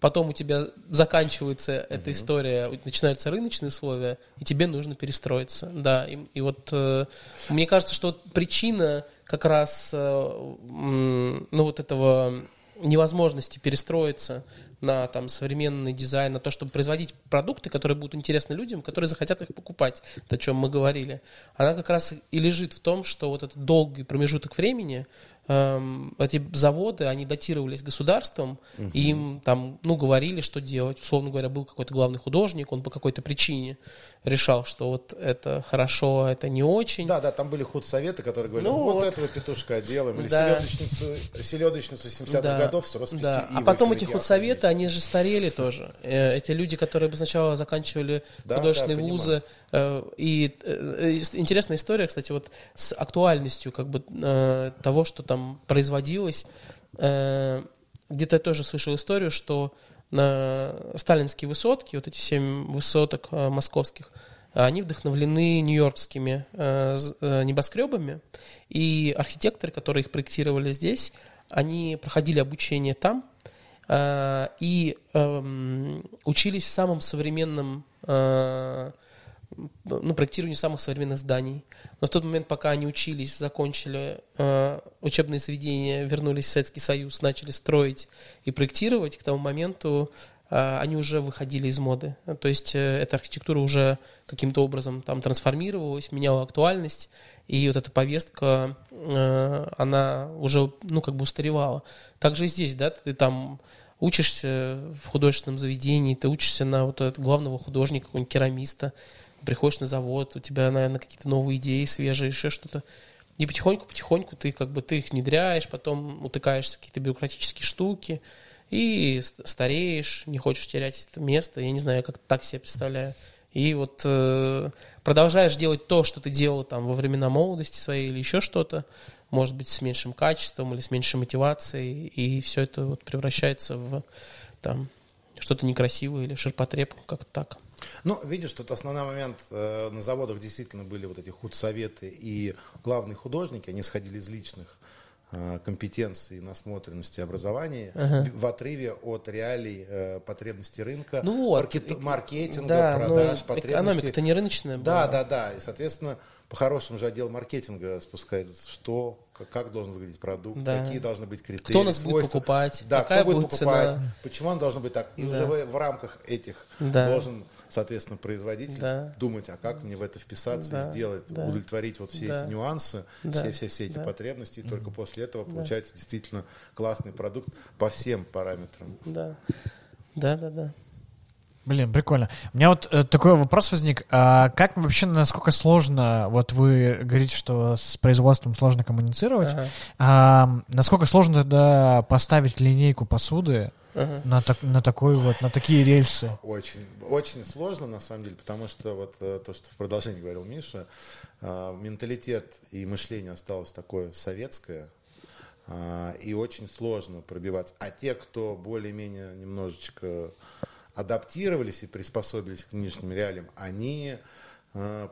потом у тебя заканчивается эта история, начинаются рыночные условия, и тебе нужно перестроиться. Да, и, и вот э, мне кажется, что вот причина как раз э, ну вот этого невозможности перестроиться на там, современный дизайн, на то, чтобы производить продукты, которые будут интересны людям, которые захотят их покупать, то, о чем мы говорили, она как раз и лежит в том, что вот этот долгий промежуток времени, эти заводы, они датировались государством, угу. и им там, ну, говорили, что делать. Условно говоря, был какой-то главный художник, он по какой-то причине решал, что вот это хорошо, это не очень. Да, да, там были худсоветы, которые говорили, ну, вот, вот этого петушка делаем, или да. селедочницу, селедочницу 70-х да. годов с росписью да. А потом эти худсоветы, они же старели тоже. Э, эти люди, которые бы сначала заканчивали да, художественные да, вузы, э, и э, интересная история, кстати, вот с актуальностью как бы того, что там производилось. Где-то я тоже слышал историю, что на сталинские высотки, вот эти семь высоток э, московских, они вдохновлены нью-йоркскими э, э, небоскребами, и архитекторы, которые их проектировали здесь, они проходили обучение там и эм, учились самым современным ну, проектированию самых современных зданий. Но в тот момент, пока они учились, закончили э, учебные заведения, вернулись в Советский Союз, начали строить и проектировать, к тому моменту э, они уже выходили из моды. То есть э, эта архитектура уже каким-то образом там трансформировалась, меняла актуальность, и вот эта повестка, э, она уже, ну, как бы устаревала. Также и здесь, да, ты там учишься в художественном заведении, ты учишься на вот этого главного художника, какого-нибудь керамиста, приходишь на завод, у тебя, наверное, какие-то новые идеи свежие, еще что-то. И потихоньку-потихоньку ты как бы ты их внедряешь, потом утыкаешься в какие-то бюрократические штуки, и стареешь, не хочешь терять это место. Я не знаю, как так себе представляю. И вот э, продолжаешь делать то, что ты делал там во времена молодости своей или еще что-то, может быть, с меньшим качеством или с меньшей мотивацией, и все это вот превращается в там что-то некрасивое или ширпотреб, как-то так. Ну, видишь, тут основной момент, э, на заводах действительно были вот эти худсоветы и главные художники, они сходили из личных э, компетенций, насмотренности образования ага. в отрыве от реалий э, потребностей рынка, ну вот, маркет, маркетинга, да, продаж, потребностей. Экономика-то не рыночная была. Да, да, да. И, соответственно, по-хорошему же отдел маркетинга спускается, что, как должен выглядеть продукт, да. какие должны быть критерии. Кто нас свойства. будет покупать, да, какая кто будет покупать, цена. почему он должен быть так. И да. уже в, в рамках этих да. должен соответственно, производитель да. думать, а как мне в это вписаться да. и сделать, да. удовлетворить вот все да. эти нюансы, да. все, все, все эти да. потребности, и только после этого да. получается действительно классный продукт по всем параметрам. Да, да, да, да. Блин, прикольно. У меня вот э, такой вопрос возник. А как вообще, насколько сложно, вот вы говорите, что с производством сложно коммуницировать, ага. а, насколько сложно тогда поставить линейку посуды ага. на, так, на такой вот, на такие рельсы? Очень, очень сложно, на самом деле, потому что вот э, то, что в продолжении говорил Миша, э, менталитет и мышление осталось такое советское, э, и очень сложно пробиваться. А те, кто более-менее немножечко адаптировались и приспособились к нынешним реалиям, они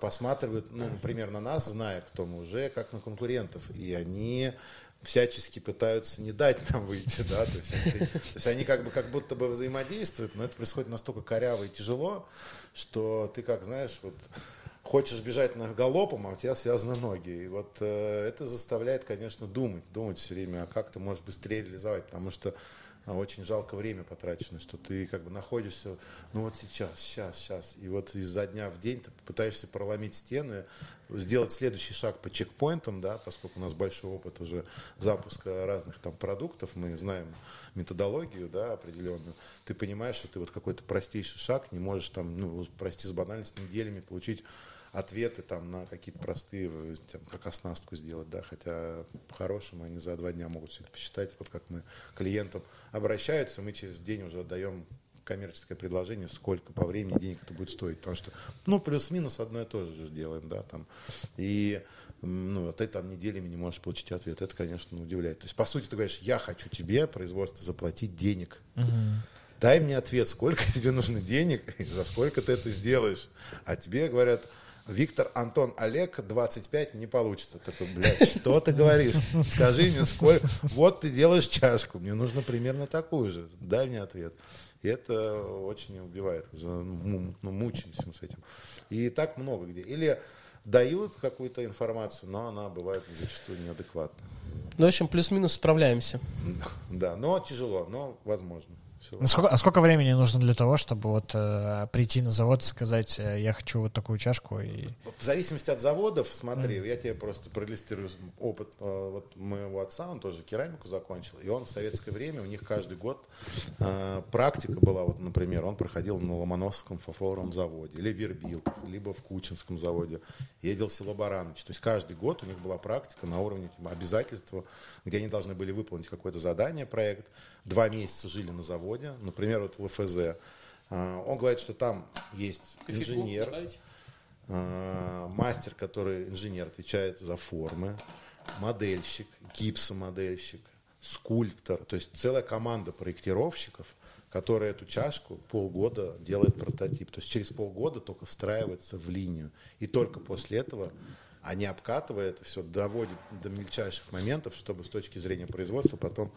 посматривают, ну, например, на нас, зная, кто мы уже, как на конкурентов, и они всячески пытаются не дать нам выйти, да, то есть, они, то есть они как бы как будто бы взаимодействуют, но это происходит настолько коряво и тяжело, что ты как знаешь, вот хочешь бежать на галопом, а у тебя связаны ноги. И вот э, это заставляет, конечно, думать, думать все время, а как ты можешь быстрее реализовать, потому что очень жалко время потрачено, что ты как бы находишься, ну вот сейчас, сейчас, сейчас, и вот изо дня в день ты пытаешься проломить стены, сделать следующий шаг по чекпоинтам, да, поскольку у нас большой опыт уже запуска разных там продуктов, мы знаем методологию, да, определенную, ты понимаешь, что ты вот какой-то простейший шаг не можешь там, ну, прости за банальность, неделями получить ответы там на какие-то простые, э, там, как оснастку сделать, да, хотя по-хорошему они за два дня могут все это посчитать, вот как мы клиентам обращаются, мы через день уже отдаем коммерческое предложение, сколько по времени денег это будет стоить, потому что, ну, плюс-минус одно и то же делаем, да, там, и, ну, а ты там неделями не можешь получить ответ, это, конечно, удивляет. То есть, по сути, ты говоришь, я хочу тебе, производство, заплатить денег, дай мне ответ, сколько *laughs* тебе нужно денег и за сколько ты это сделаешь. А тебе говорят, Виктор, Антон, Олег, 25 не получится. Такой, блядь, что ты говоришь? Скажи мне, сколько... Вот ты делаешь чашку, мне нужно примерно такую же. Дай мне ответ. И это очень убивает. Ну, ну, мучаемся мы с этим. И так много где. Или дают какую-то информацию, но она бывает зачастую неадекватна. Ну, в общем, плюс-минус справляемся. Да, но тяжело, но возможно. Всё. Ну, сколько- а сколько времени нужно для того, чтобы вот э, прийти на завод и сказать, э, я хочу вот такую чашку и... В зависимости от заводов, смотри, я тебе просто проиллюстрирую опыт. э, Вот моего отца, он тоже керамику закончил, и он в советское время, у них каждый год э, практика была, вот, например, он проходил на Ломоносовском фарфоровом заводе, или в Вербилках, либо в Кучинском заводе, ездил в село Баранович. То есть каждый год у них была практика на уровне типа, обязательства, где они должны были выполнить какое-то задание, проект, два месяца жили на заводе, например, вот в ЛФЗ. Э, Он говорит, что там есть инженер, э, мастер, который инженер, отвечает за формы, модельщик, гипсомодельщик, скульптор, то есть целая команда проектировщиков, которая эту чашку полгода делает прототип. То есть через полгода только встраивается в линию. И только после этого они, обкатывая это все, доводят до мельчайших моментов, чтобы с точки зрения производства потом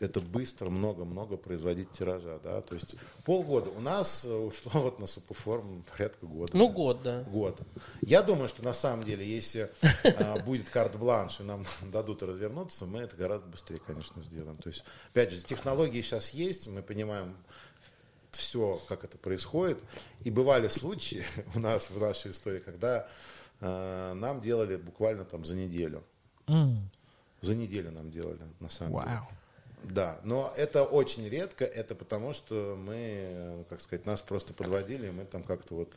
это быстро, много-много производить тиража. Да? То есть полгода. У нас э, ушло вот на супоформ порядка года. Ну, да. год, да. Год. Я думаю, что на самом деле, если а, будет карт-бланш и нам *laughs* дадут развернуться, мы это гораздо быстрее, конечно, сделаем. То есть, опять же, технологии сейчас есть, мы понимаем все, как это происходит. И бывали случаи *laughs* у нас в нашей истории, когда а, нам делали буквально там за неделю. М, За неделю нам делали, на самом деле. Вау. Да, но это очень редко, это потому что мы, э, как сказать, нас просто подводили, мы там как-то вот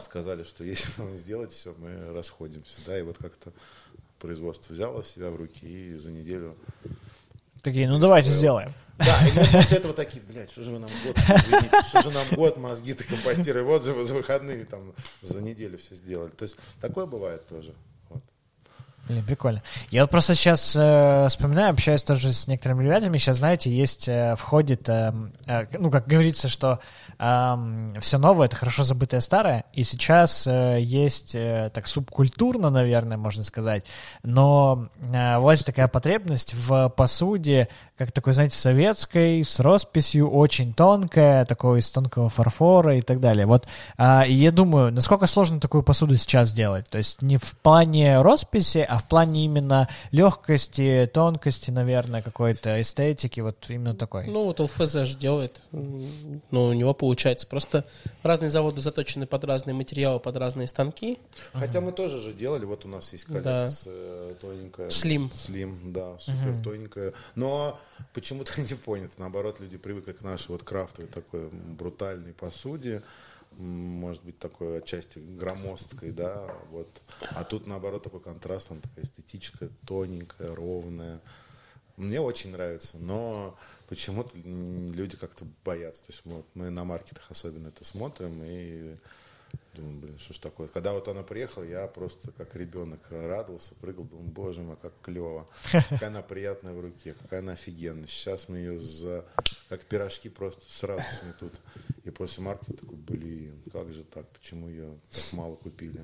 сказали, что если нам сделать все, мы расходимся, да, и вот как-то производство взяло себя в руки и за неделю... Такие, ну давайте сделаем. Да, и мы после этого такие, блядь, что же вы нам год, извините, что же нам год мозги-то компостируем, вот же вы за выходные там за неделю все сделали. То есть такое бывает тоже. Блин, прикольно. Я вот просто сейчас э, вспоминаю, общаюсь тоже с некоторыми ребятами. Сейчас, знаете, есть, э, входит, эм, э, ну, как говорится, что все новое — это хорошо забытое старое. И сейчас э, есть, э, так, субкультурно, наверное, можно сказать, но э, влазит такая потребность в посуде, как такой, знаете, советской, с росписью, очень тонкая, такой из тонкого фарфора и так далее. Вот, а, и я думаю, насколько сложно такую посуду сейчас делать? То есть не в плане росписи, а в плане именно легкости, тонкости, наверное, какой-то эстетики, вот именно такой. Ну, вот ЛФЗ же делает. Ну, у него получается. Просто разные заводы заточены под разные материалы, под разные станки. Хотя мы тоже же делали, вот у нас есть коллекция Да. тоненькая. Слим. Слим, да, супер тоненькая. Но почему-то не понято. Наоборот, люди привыкли к нашей вот крафтовой такой брутальной посуде. Может быть, такой отчасти громоздкой, да, вот. А тут, наоборот, такой контраст, она такая эстетическая, тоненькая, ровная. Мне очень нравится, но почему-то люди как-то боятся. То есть вот мы на маркетах особенно это смотрим и думаю, блин, что ж такое. Когда вот она приехала, я просто как ребенок радовался, прыгал, думал, боже мой, как клево. Какая она приятная в руке, какая она офигенная. Сейчас мы ее за, как пирожки просто сразу сметут. И после маркета такой, блин, как же так, почему ее так мало купили?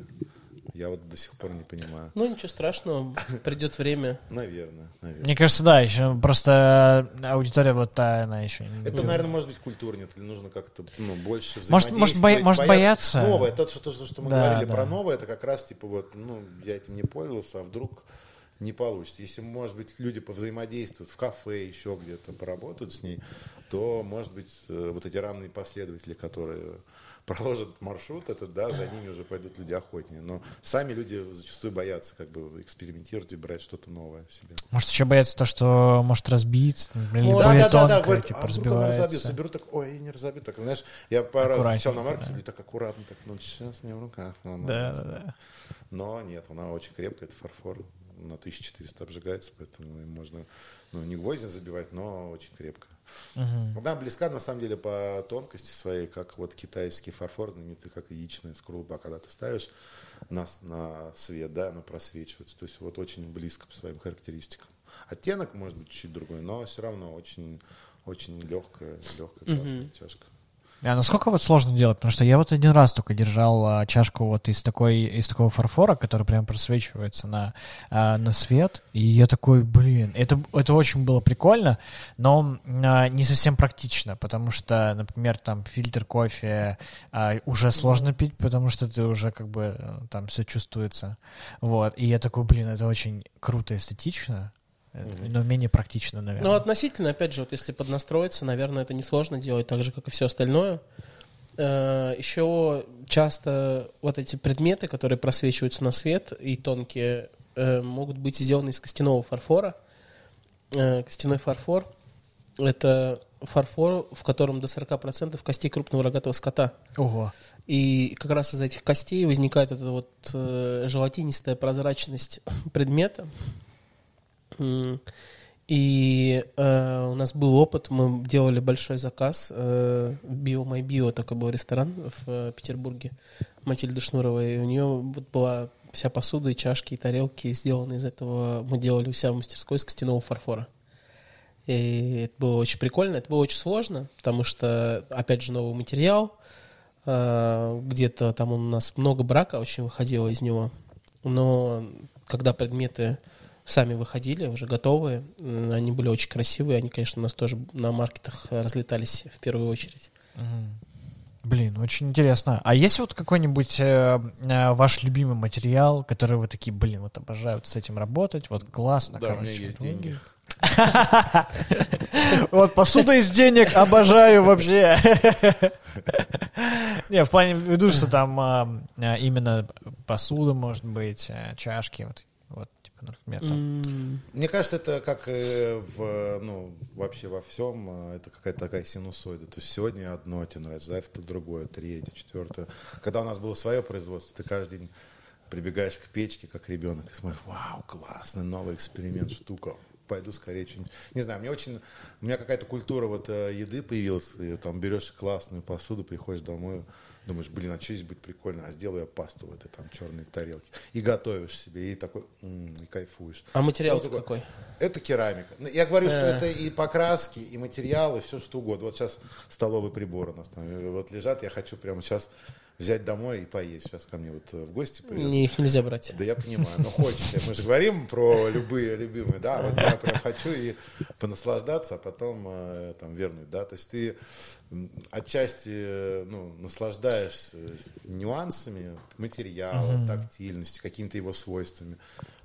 Я вот до сих пор не понимаю. Ну, ничего страшного, *laughs* придет время. Наверное, наверное. Мне кажется, да, еще просто аудитория вот та, она еще... не- Это, наверное, может быть культурнее, или нужно как-то ну, больше Может- может, взаимодействовать, может, бояться. Новое, то, что, то, что мы Да, говорили да. про новое, это как раз типа вот, ну, я этим не пользовался, а вдруг не получится. Если, может быть, люди повзаимодействуют в кафе, еще где-то поработают с ней, то, может быть, э, вот эти ранние последователи, которые проложат маршрут этот, да, за ними уже пойдут люди охотнее. Но сами люди зачастую боятся как бы экспериментировать и брать что-то новое себе. Может, еще боятся то, что может разбиться, или Ну, более да, да, да, тонкое, говорит, типа, а она разобьется? разбивается. Беру так, ой, не разобью. Так, знаешь, я пару раз встречал на маркете, да. так аккуратно, так, ну, сейчас мне в руках. Да, да, да. Но нет, она очень крепкая, это фарфор. На 1400 обжигается, поэтому им можно, ну, не гвозди забивать, но очень крепко. Мгм. Она близка, на самом деле, по тонкости своей, как вот китайский фарфор, знаменитый, как яичная скорлупа, когда ты ставишь на, на свет, да, оно просвечивается. То есть вот очень близко по своим характеристикам. Оттенок может быть чуть другой, но все равно очень, очень легкая, легкая Мгм. чашка. А насколько вот сложно делать? Потому что я вот один раз только держал а, чашку вот из такой из такого фарфора, который прям просвечивается на а, на свет, и я такой, блин, это это очень было прикольно, но а, не совсем практично, потому что, например, там фильтр кофе а, уже сложно пить, потому что ты уже как бы э, там все чувствуется, вот. И я такой, блин, это очень круто, эстетично, Мгм. но менее практично, наверное. Ну, относительно, опять же, вот если поднастроиться, наверное, это несложно делать так же, как и все остальное. Э, Еще часто вот эти предметы, которые просвечиваются на свет и тонкие, э, могут быть сделаны из костяного фарфора. Э, Костяной фарфор — это фарфор, в котором до 40% костей крупного рогатого скота. Ого. И как раз из этих костей возникает эта вот желатинистая прозрачность *laughs* предмета. И э, у нас был опыт, мы делали большой заказ. Э, Bio My Bio, такой был ресторан в э, Петербурге, Матильды Шнуровой. И у нее вот была вся посуда и чашки, и тарелки сделаны из этого. Мы делали у себя в мастерской из костяного фарфора. И это было очень прикольно, это было очень сложно, потому что, опять же, новый материал, э, где-то там у нас много брака очень выходило из него, но когда предметы сами выходили, уже готовые, они были очень красивые, они, конечно, у нас тоже на маркетах разлетались в первую очередь. Блин, очень интересно. А есть вот какой-нибудь э, э, ваш любимый материал, который вы такие, блин, вот обожаю вот с этим работать, вот классно, Да, у меня короче. есть деньги. *laughs* Вот посуда из денег обожаю вообще. *laughs* Не, в плане веду, что там а, а, именно посуда, может быть, э, чашки, вот, например, там. Мне кажется, это как э, в, ну, вообще во всем, э, это какая-то такая синусоида. То есть сегодня одно тебе нравится, завтра другое, третье, четвертое. Когда у нас было свое производство, ты каждый день прибегаешь к печке, как ребенок, и смотришь, вау, классный новый эксперимент, штука. Пойду скорее что-нибудь. Не знаю, мне очень... У меня какая-то культура вот э, еды появилась. И, там берешь классную посуду, приходишь домой, думаешь, блин, а что здесь будет прикольно? А сделаю я пасту в этой там черной тарелке. И готовишь себе, и такой, м, и кайфуешь. А материал такой. какой? Это керамика. Ну, Я говорю, что Э. это и покраски, и материалы, все что угодно. Вот сейчас столовые приборы у нас там э, вот лежат. Я хочу прямо сейчас взять домой и поесть. Сейчас ко мне вот э, в гости приедут. Не, их нельзя брать. Да я понимаю, но хочется. Мы же говорим про любые любимые, да, вот я прям хочу и понаслаждаться, а потом э, там вернуть, да, то есть ты отчасти э, ну, наслаждаешься нюансами материала, тактильности, какими-то его свойствами.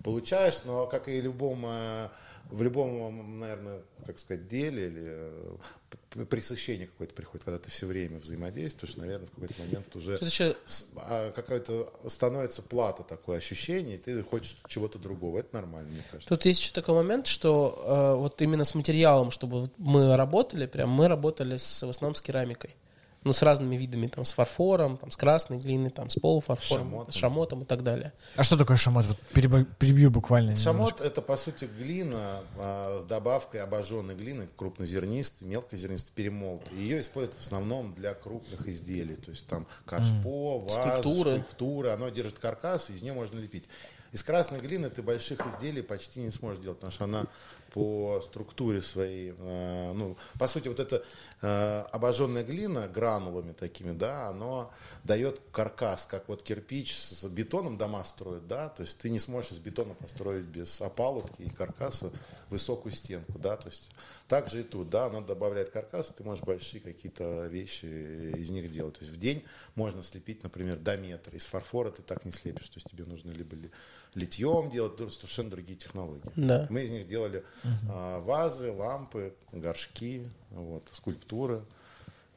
Получаешь, но как и любом, э, в любом, наверное, как сказать, деле или э, пресыщение какое-то приходит, когда ты все время взаимодействуешь, наверное, в какой-то момент уже еще а, какая-то становится плата такое ощущение, и ты хочешь чего-то другого. Это нормально, мне кажется. Тут есть еще такой момент, что э, вот именно с материалом, чтобы мы работали, прям мы работали с, в основном с керамикой. Ну, с разными видами, там, с фарфором, там, с красной глиной, там, с полуфарфором, Шамотом. с шамотом и так далее. А что такое шамот? Вот перебо- перебью буквально. Шамот это по сути глина а, с добавкой обожженной глины, крупнозернистой, мелкозернистой, перемолотой. Ее используют в основном для крупных изделий, то есть там кашпо, вазы, Скульптуры. скульптуры. Оно держит каркас, из нее можно лепить. Из красной глины ты больших изделий почти не сможешь делать, потому что она по структуре своей, э, ну, по сути, вот эта э, обожженная глина гранулами такими, да, оно дает каркас, как вот кирпич с бетоном дома строят, да, то есть ты не сможешь из бетона построить без опалубки и каркаса высокую стенку, да, то есть так же и тут, да, оно добавляет каркас, ты можешь большие какие-то вещи из них делать, то есть в день можно слепить, например, до метра, из фарфора ты так не слепишь, то есть тебе нужно либо ли- литьем делать, совершенно другие технологии. Да. Мы из них делали а, вазы, лампы, горшки, вот, скульптуры,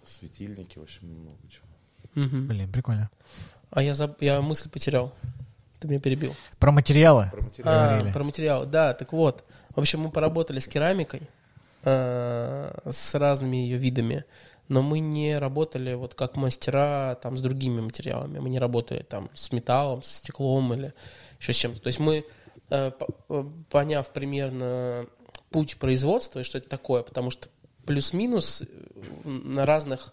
светильники, в общем, много чего. Мгм. Блин, прикольно. А я, заб- я мысль потерял. Ты меня перебил. Про материалы. Про материалы. А, Говорили. про материал. Да, так вот. В общем, мы поработали с керамикой, э, с разными ее видами, но мы не работали вот как мастера там с другими материалами. Мы не работали там с металлом, с стеклом или еще с чем-то. То есть мы, э, э, поняв примерно путь производства и что это такое, потому что плюс-минус э, на разных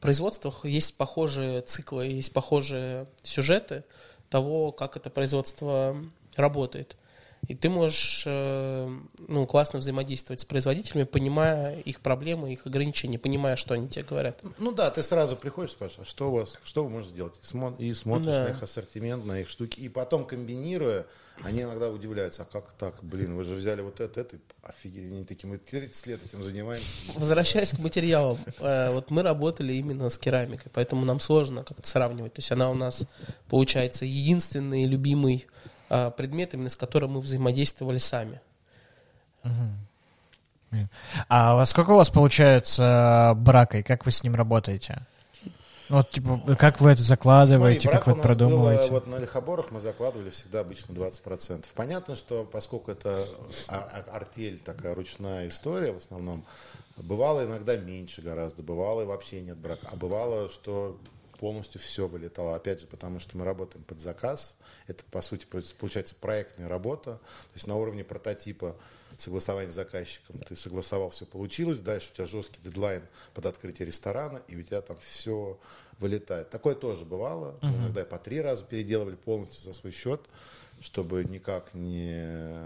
производствах есть похожие циклы, есть похожие сюжеты того, как это производство работает. И ты можешь э, ну, классно взаимодействовать с производителями, понимая их проблемы, их ограничения, понимая, что они тебе говорят. Ну да, ты сразу приходишь, спрашиваешь, а что у вас, что вы можете сделать? И, смо- и смотришь Да. на их ассортимент, на их штуки. И потом комбинируя, они иногда удивляются, а как так, блин, вы же взяли вот это, это, офигеть, они такие, мы 30 лет этим занимаемся. Возвращаясь к материалам, э, вот мы работали именно с керамикой, поэтому нам сложно как-то сравнивать. То есть она у нас, получается, единственный любимый э, предмет, именно с которым мы взаимодействовали сами. А во сколько у вас получается брака, и как вы с ним работаете? Вот, типа, как вы это закладываете, Смотри, как вы это нас было, продумываете? вот на лихоборах мы закладывали всегда обычно 20%. Понятно, что поскольку это а- а- артель, такая ручная история в основном, бывало иногда меньше гораздо, бывало и вообще нет брака, а бывало, что полностью все вылетало. Опять же, потому что мы работаем под заказ. Это, по сути, получается проектная работа. То есть на уровне прототипа согласования с заказчиком. Ты согласовал, все получилось. Дальше у тебя жесткий дедлайн под открытие ресторана, и у тебя там все вылетает. Такое тоже бывало. Мы Иногда и по три раза переделывали полностью за свой счет, чтобы никак не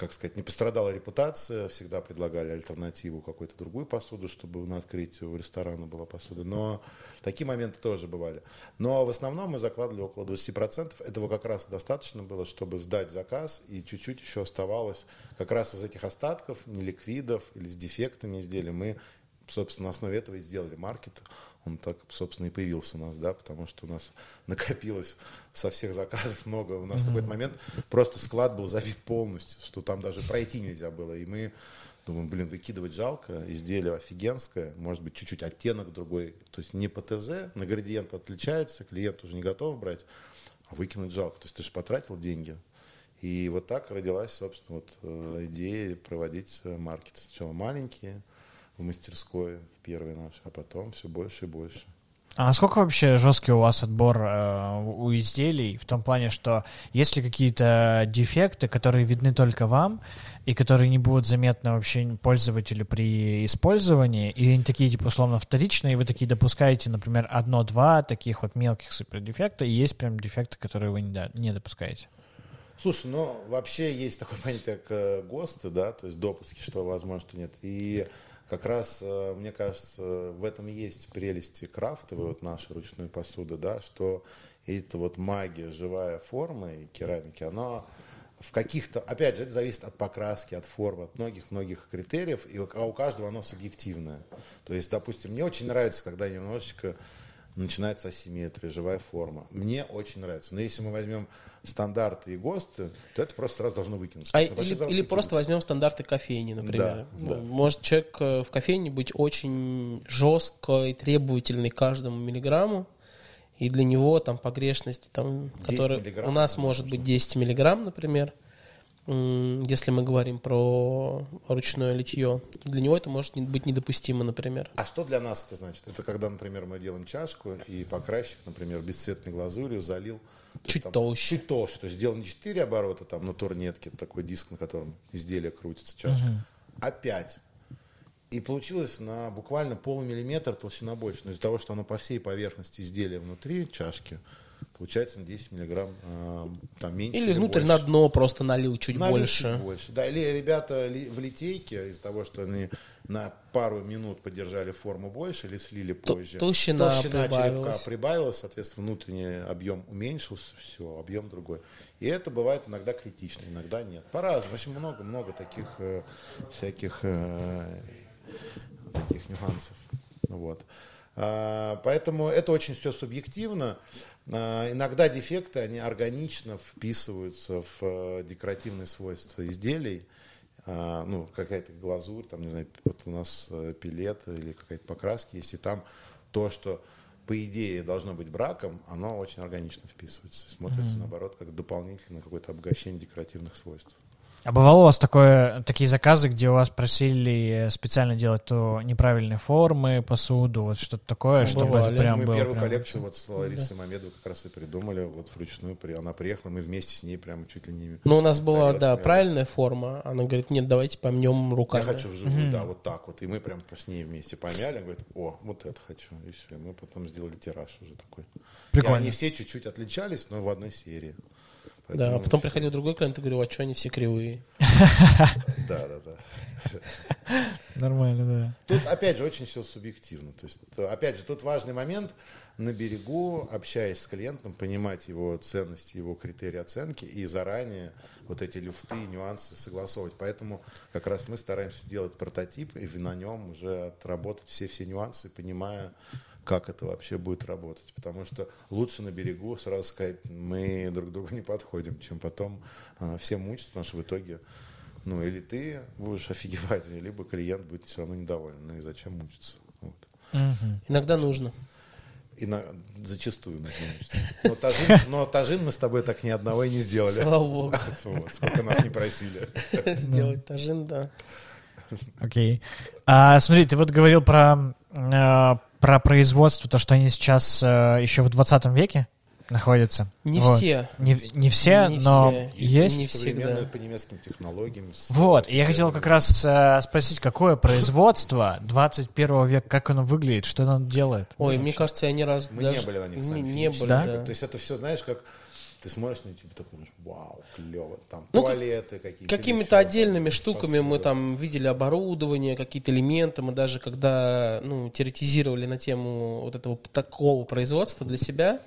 как сказать, не пострадала репутация, всегда предлагали альтернативу, какую-то другую посуду, чтобы на открытии у ресторана была посуда. Но такие моменты тоже бывали. Но в основном мы закладывали около 20%. Этого как раз достаточно было, чтобы сдать заказ, и чуть-чуть еще оставалось как раз из этих остатков, неликвидов или с дефектами изделий мы собственно, на основе этого и сделали маркет. Он так, собственно, и появился у нас, да, потому что у нас накопилось со всех заказов много. У нас в какой-то момент просто склад был забит полностью, что там даже пройти нельзя было. И мы думаем, блин, выкидывать жалко, изделие офигенское, может быть, чуть-чуть оттенок другой. То есть не по ТЗ, на градиент отличается, клиент уже не готов брать, а выкинуть жалко. То есть ты же потратил деньги. И вот так родилась, собственно, вот э, идея проводить э, маркет. Сначала маленькие, в мастерской, в первый наш, а потом все больше и больше. А насколько вообще жесткий у вас отбор э, у изделий в том плане, что есть ли какие-то дефекты, которые видны только вам и которые не будут заметны вообще пользователю при использовании, и они такие типа условно вторичные, и вы такие допускаете, например, одно-два таких вот мелких супердефекта, и есть прям дефекты, которые вы не, да- не допускаете? Слушай, ну вообще есть такое *laughs* понятие, как э, ГОСТы, да, то есть допуски, что возможно, что нет. И как раз, э, мне кажется, в этом есть прелести крафтовой, вот нашей ручной посуды, да, что эта вот магия, живая форма и керамики, она в каких-то, опять же, это зависит от покраски, от формы, от многих-многих критериев, и у а у каждого оно субъективное. То есть, допустим, мне очень нравится, когда немножечко начинается асимметрия, живая форма. Мне очень нравится. Но если мы возьмем стандарты и ГОСТы, то это просто сразу должно выкинуться. А, или, или просто возьмем стандарты кофейни, например. Да, да. Может человек э, в кофейне быть очень жестко и требовательный каждому миллиграмму, и для него там погрешность, там, 10 которая у нас может быть 10 миллиграмм, например, если мы говорим про ручное литье, для него это может быть недопустимо, например. А что для нас это значит? Это когда, например, мы делаем чашку, и покрасчик, например, бесцветной глазурью залил. то Чуть там толще. Чуть толще. То есть сделал не 4 оборота там на турнетке, такой диск, на котором изделие крутится, чашка, а 5. И получилось на буквально полмиллиметра толщина больше. Но из-за того, что оно по всей поверхности изделия внутри чашки, получается на 10 миллиграмм э, там меньше Или внутрь больше. на дно просто налил чуть Налил больше. чуть больше. Да, или ребята в литейке из-за того, что они на пару минут поддержали форму больше или слили позже. толщина черепка прибавилась. прибавилась, соответственно, внутренний объем уменьшился, все, объем другой. И это бывает иногда критично, иногда нет. По-разному. Очень много-много таких э, всяких э, таких нюансов. Вот. А, Поэтому это очень все субъективно. А, Иногда дефекты, они органично вписываются в э, декоративные свойства изделий. А, Ну, какая-то глазурь, там, не знаю, вот у нас э, пилет или какая-то покраска есть, и там то, что по идее должно быть браком, оно очень органично вписывается. и Смотрится, наоборот, как дополнительное какое-то обогащение декоративных свойств. А бывало у вас такое, такие заказы, где у вас просили специально делать то неправильные формы посуду, вот что-то такое, чтобы Бывали. это прям мы было первую прям коллекцию вот с Ларисой Мамедовой как раз и придумали, вот вручную. при- Она приехала, мы вместе с ней прямо чуть ли не... Ну, у нас была, да, правильная форма. Она говорит, нет, давайте помнем Я руками. хочу вживую, да, вот так вот. И мы прям с ней вместе помяли. Она говорит, о, вот это хочу. И все. Мы потом сделали тираж уже такой. Прикольно. И они все чуть-чуть отличались, но в одной серии. Да, а потом приходил другой клиент и говорил, а что они все кривые? Да, да, да. Нормально, да. Тут, опять же, очень все субъективно. То есть, опять же, тут важный момент на берегу, общаясь с клиентом, понимать его ценности, его критерии оценки и заранее вот эти люфты и нюансы согласовывать. Поэтому как раз мы стараемся сделать прототип и на нем уже отработать все-все нюансы, понимая, как это вообще будет работать. Потому что лучше на берегу сразу сказать, мы друг к другу не подходим, чем потом э, все мучиться, потому что в итоге ну, или ты будешь *laughs* офигевать, либо клиент будет все равно недоволен. Ну и зачем мучиться? Вот. Мгм. Иногда нужно. И на, зачастую мучиться. Но тажин, но тажин мы с тобой так ни одного и не сделали. Слава богу. *laughs* Вот, сколько нас не просили. *laughs* Сделать тажин, да. Окей. А, смотри, ты вот говорил про, э, про производство, то, что они сейчас э, еще в 20 веке находятся. Не Вот. все. Не, не все, Не но все. есть. Не Современные всегда. по немецким технологиям. Вот, и я хотел как раз э, спросить, какое производство 21 века, как оно выглядит, что оно делает? Ой, мне кажется, я ни разу Мы даже... не были на них сами Не, не были, Да? да. То есть это все, знаешь, как ты смотришь на YouTube, такой думаешь, вау, клево. Там Ну, туалеты какие-то. Какими-то отдельными там, штуками мы посуда. там видели оборудование, какие-то элементы. Мы даже когда ну, теоретизировали на тему вот этого такого производства для себя,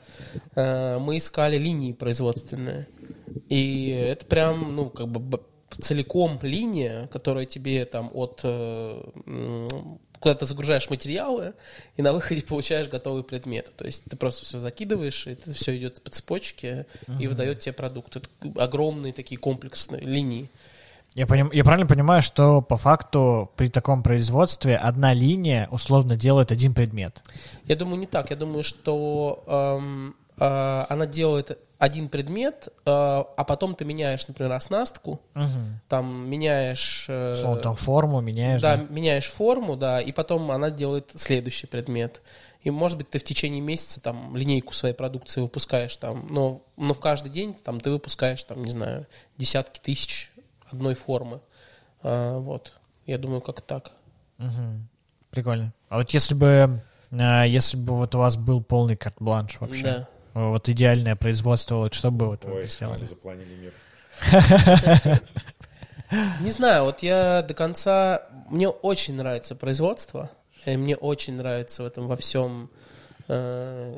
э, мы искали линии производственные. И это прям, ну, как бы целиком линия, которая тебе там от... э, куда ты загружаешь материалы, и на выходе получаешь готовый предмет. То есть ты просто все закидываешь, и это все идет по цепочке и выдает тебе продукт. Это огромные такие комплексные линии. Я, поним- я правильно понимаю, что по факту при таком производстве одна линия условно делает один предмет? Я думаю, не так. Я думаю, что эм, э, она делает один предмет, э, а потом ты меняешь, например, оснастку, там меняешь... э, Условно, там форму меняешь. да, да? меняешь форму, да, и потом она делает следующий предмет. И, может быть, ты в течение месяца там линейку своей продукции выпускаешь там, но, но в каждый день там ты выпускаешь там, не знаю, десятки тысяч одной формы. А, вот. Я думаю, как так. Мгм. Прикольно. А вот если бы, э, если бы вот у вас был полный карт-бланш вообще, Да. Вот идеальное производство, вот что бы вот Ой, сделали? Запланили мир. Не знаю, вот я до конца... Мне очень нравится производство, и мне очень нравится в этом во всем... э,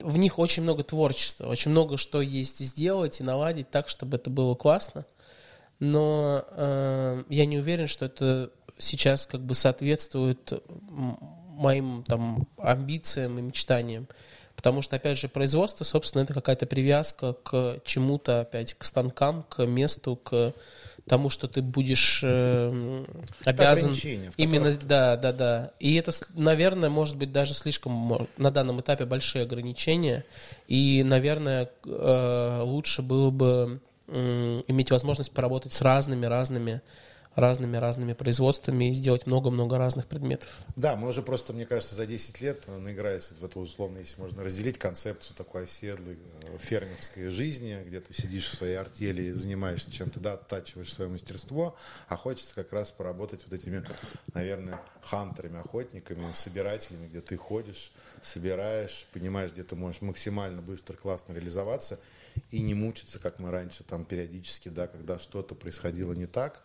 В них очень много творчества, очень много что есть сделать и наладить так, чтобы это было классно. Но э, я не уверен, что это сейчас как бы соответствует моим там амбициям и мечтаниям. Потому что, опять же, производство, собственно, это какая-то привязка к чему-то, опять, к станкам, к месту, к тому, что ты будешь э, обязан... Именно, которых- да, да, да. И это, наверное, может быть даже слишком на данном этапе большие ограничения. И, наверное, э, лучше было бы м, иметь возможность поработать с разными, разными, разными, разными производствами и сделать много-много разных предметов. Да, мы уже просто, мне кажется, за 10 лет наигрались в эту условно, если можно разделить концепцию такой оседлой э, фермерской жизни, где ты сидишь в своей артели занимаешься чем-то, да, оттачиваешь свое мастерство, а хочется как раз поработать вот этими, наверное, хантерами, охотниками, собирателями, где ты ходишь, собираешь, понимаешь, где ты можешь максимально быстро, классно реализоваться и не мучиться, как мы раньше там периодически, да, когда что-то происходило не так,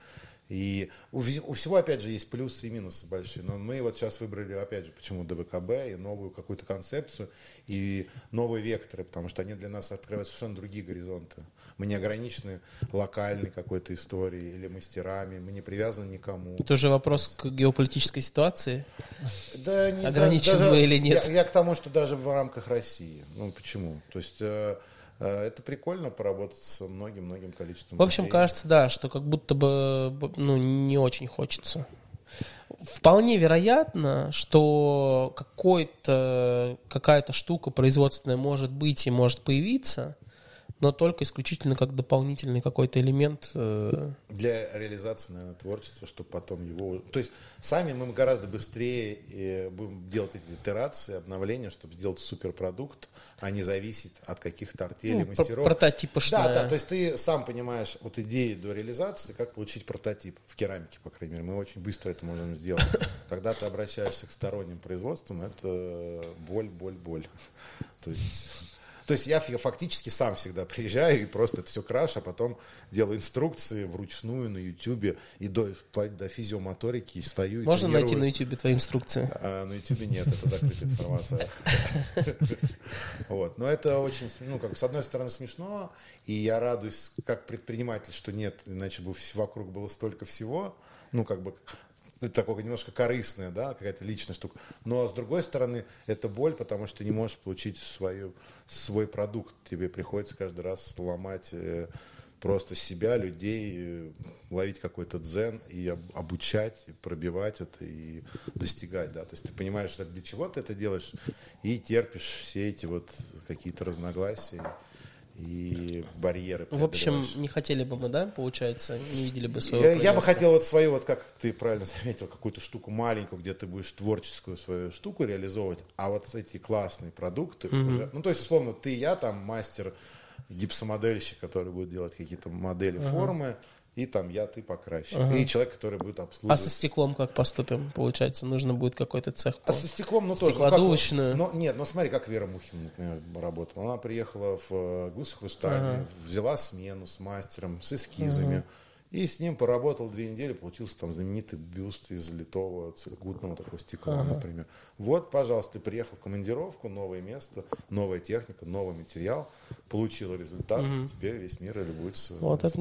и у, у всего, опять же, есть плюсы и минусы большие. Но мы вот сейчас выбрали, опять же, почему ДВКБ и новую какую-то концепцию и новые векторы, потому что они для нас открывают совершенно другие горизонты. Мы не ограничены локальной какой-то историей или мастерами, мы не привязаны никому. Это уже вопрос к геополитической ситуации. Да, не, ограничен даже, мы или нет. Я, я к тому, что даже в рамках России. Ну, почему? То есть... Э, это прикольно поработать с многим-многим количеством В общем, людей. кажется, да, что как будто бы ну, не очень хочется. Вполне вероятно, что какая-то штука производственная может быть и может появиться, но только исключительно как дополнительный какой-то элемент. э, для реализации, наверное, творчества, чтобы потом его... То есть сами мы гораздо быстрее э, будем делать эти итерации, обновления, чтобы сделать суперпродукт, а не зависеть от каких-то артелей, ну, мастеров. прототипошная. Да, да, то есть ты сам понимаешь от идеи до реализации, как получить прототип в керамике, по крайней мере. Мы очень быстро это можем сделать. Когда ты обращаешься к сторонним производствам, это боль, боль, боль. То есть, то есть я фактически сам всегда приезжаю и просто это все крашу, а потом делаю инструкции вручную на Ютубе и до, вплоть до физиомоторики и стою и Можно найти на тренирую. Ютубе твои инструкции? А на Ютубе нет, это закрытая информация. *laughs* Вот. Но это очень, ну, как с одной стороны, смешно, и я радуюсь, как предприниматель, что нет, иначе бы вокруг было столько всего, ну, как бы, такое немножко корыстное, да, какая-то личная штука. Но, с другой стороны, это боль, потому что ты не можешь получить свою, свой продукт. Тебе приходится каждый раз ломать э, просто себя, людей, э, ловить какой-то дзен и об- обучать, и пробивать это и достигать, да. То есть ты понимаешь, для чего ты это делаешь, и терпишь все эти вот какие-то разногласия и барьеры. В общем, не хотели бы мы, да, получается, не видели бы своего я, я бы хотел вот свою, вот как ты правильно *laughs* заметил, какую-то штуку маленькую, где ты будешь творческую свою штуку реализовывать, а вот эти классные продукты уже, ну то есть условно ты я там мастер гипсомодельщик, который будет делать какие-то модели формы, и там я, ты покрасчик, и человек, который будет А обслуживать. со стеклом как поступим? Получается, нужно будет какой-то цех. А по- со стеклом, ну тоже. ну, как- Стеклодувочную. но, нет, ну смотри, как Вера Мухина, например, работала. Она приехала в э, Гусохрустальный, взяла смену с мастером, с эскизами. И с ним поработал две недели, получился там знаменитый бюст из литого целикутного такого стекла, например. Вот, пожалуйста, ты приехал в командировку, новое место, новая техника, новый материал, получил результат, теперь весь мир любуется. Вот это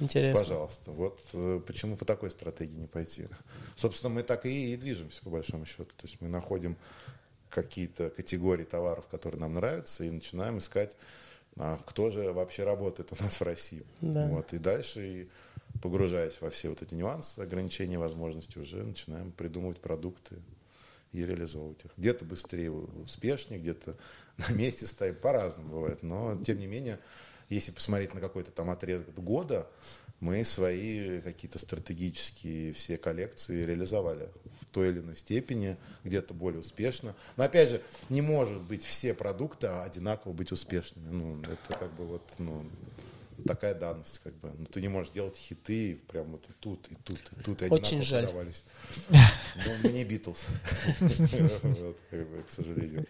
интересно. Пожалуйста. Вот э, почему по такой стратегии не пойти. Собственно, мы так и, и движемся, по большому счету. То есть мы находим какие-то категории товаров, которые нам нравятся, и начинаем искать, а, кто же вообще работает у нас в России. Да. Вот, и дальше, и погружаясь во все вот эти нюансы, ограничения, возможности, уже начинаем придумывать продукты и реализовывать их. Где-то быстрее, успешнее, где-то *laughs* на месте стоим, по-разному бывает. Но, тем не менее, если посмотреть на какой-то там отрезок года, мы свои какие-то стратегические все коллекции реализовали в той или иной степени, где-то более успешно. Но опять же, не может быть все продукты одинаково быть успешными. Ну, это как бы вот, ну, такая данность, как бы. Ну, ты не можешь делать хиты прям вот и тут, и тут, и тут, и Очень жаль. продавались. *laughs* Ну, мы не Битлз. К сожалению.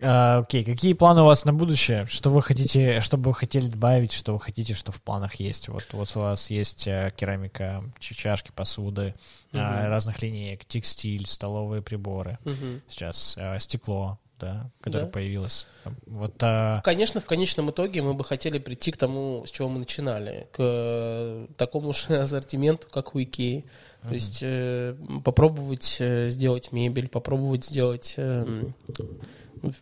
А, Окей, какие планы у вас на будущее? Что вы хотите, что бы вы хотели добавить, что вы хотите, что в планах есть? Вот, вот у вас есть э, керамика, чашки, посуды, а, разных линеек, текстиль, столовые приборы. Сейчас э, стекло, да, которое Да. появилось. Вот а, Конечно, в конечном итоге мы бы хотели прийти к тому, с чего мы начинали, к э, такому же *laughs* ассортименту, как у Икеи. То есть э, попробовать э, сделать мебель, попробовать сделать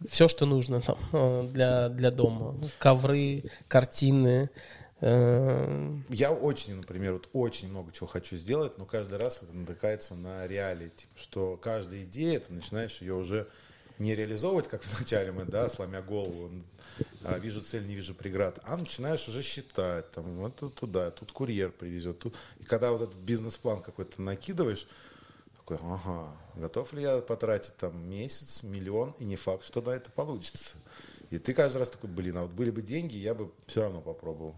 все, что нужно там, *laughs* э, для, для дома. Ковры, картины. э, Я очень, например, вот очень много чего хочу сделать, но каждый раз это натыкается на реалии, типа, что каждая идея, ты начинаешь ее уже не реализовывать, как *laughs* вначале мы, да, сломя голову, а, вижу цель, не вижу преград, а начинаешь уже считать, там, вот туда, тут курьер привезет, тут. И когда вот этот бизнес-план какой-то накидываешь, такой, ага, готов ли я потратить там месяц, миллион, и не факт, что на это получится. И ты каждый раз такой, блин, а вот были бы деньги, я бы все равно попробовал.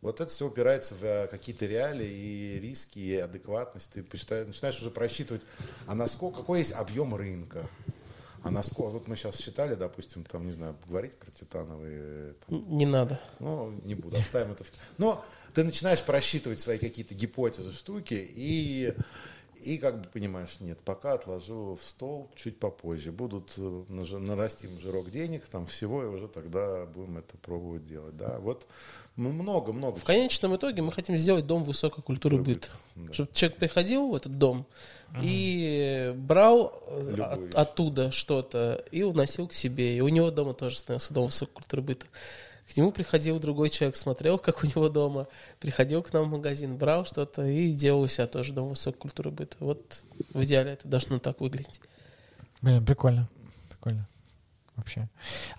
Вот это все упирается в э, какие-то реалии и риски, и адекватность. Ты начинаешь уже просчитывать, а насколько, какой есть объем рынка. А насколько, вот мы сейчас считали, допустим, там, не знаю, говорить про титановые, там, не надо. ну, не буду, оставим это. Но ты начинаешь просчитывать свои какие-то гипотезы, штуки, и, И как бы понимаешь, нет, пока отложу в стол чуть попозже. Будут э, нарастим жирок денег, там всего, и уже тогда будем это пробовать делать. Да, вот много-много. В конечном итоге мы хотим сделать дом высокой культуры быта. да. Чтобы человек приходил в этот дом и брал э, Любую от- вещь. оттуда что-то и уносил к себе. И у него дома тоже становился дом высокой культуры быта. К нему приходил другой человек, смотрел, как у него дома, приходил к нам в магазин, брал что-то и делал у себя тоже дом высокой культуры быта. Вот в идеале это должно так выглядеть. Блин, прикольно. Прикольно. Вообще.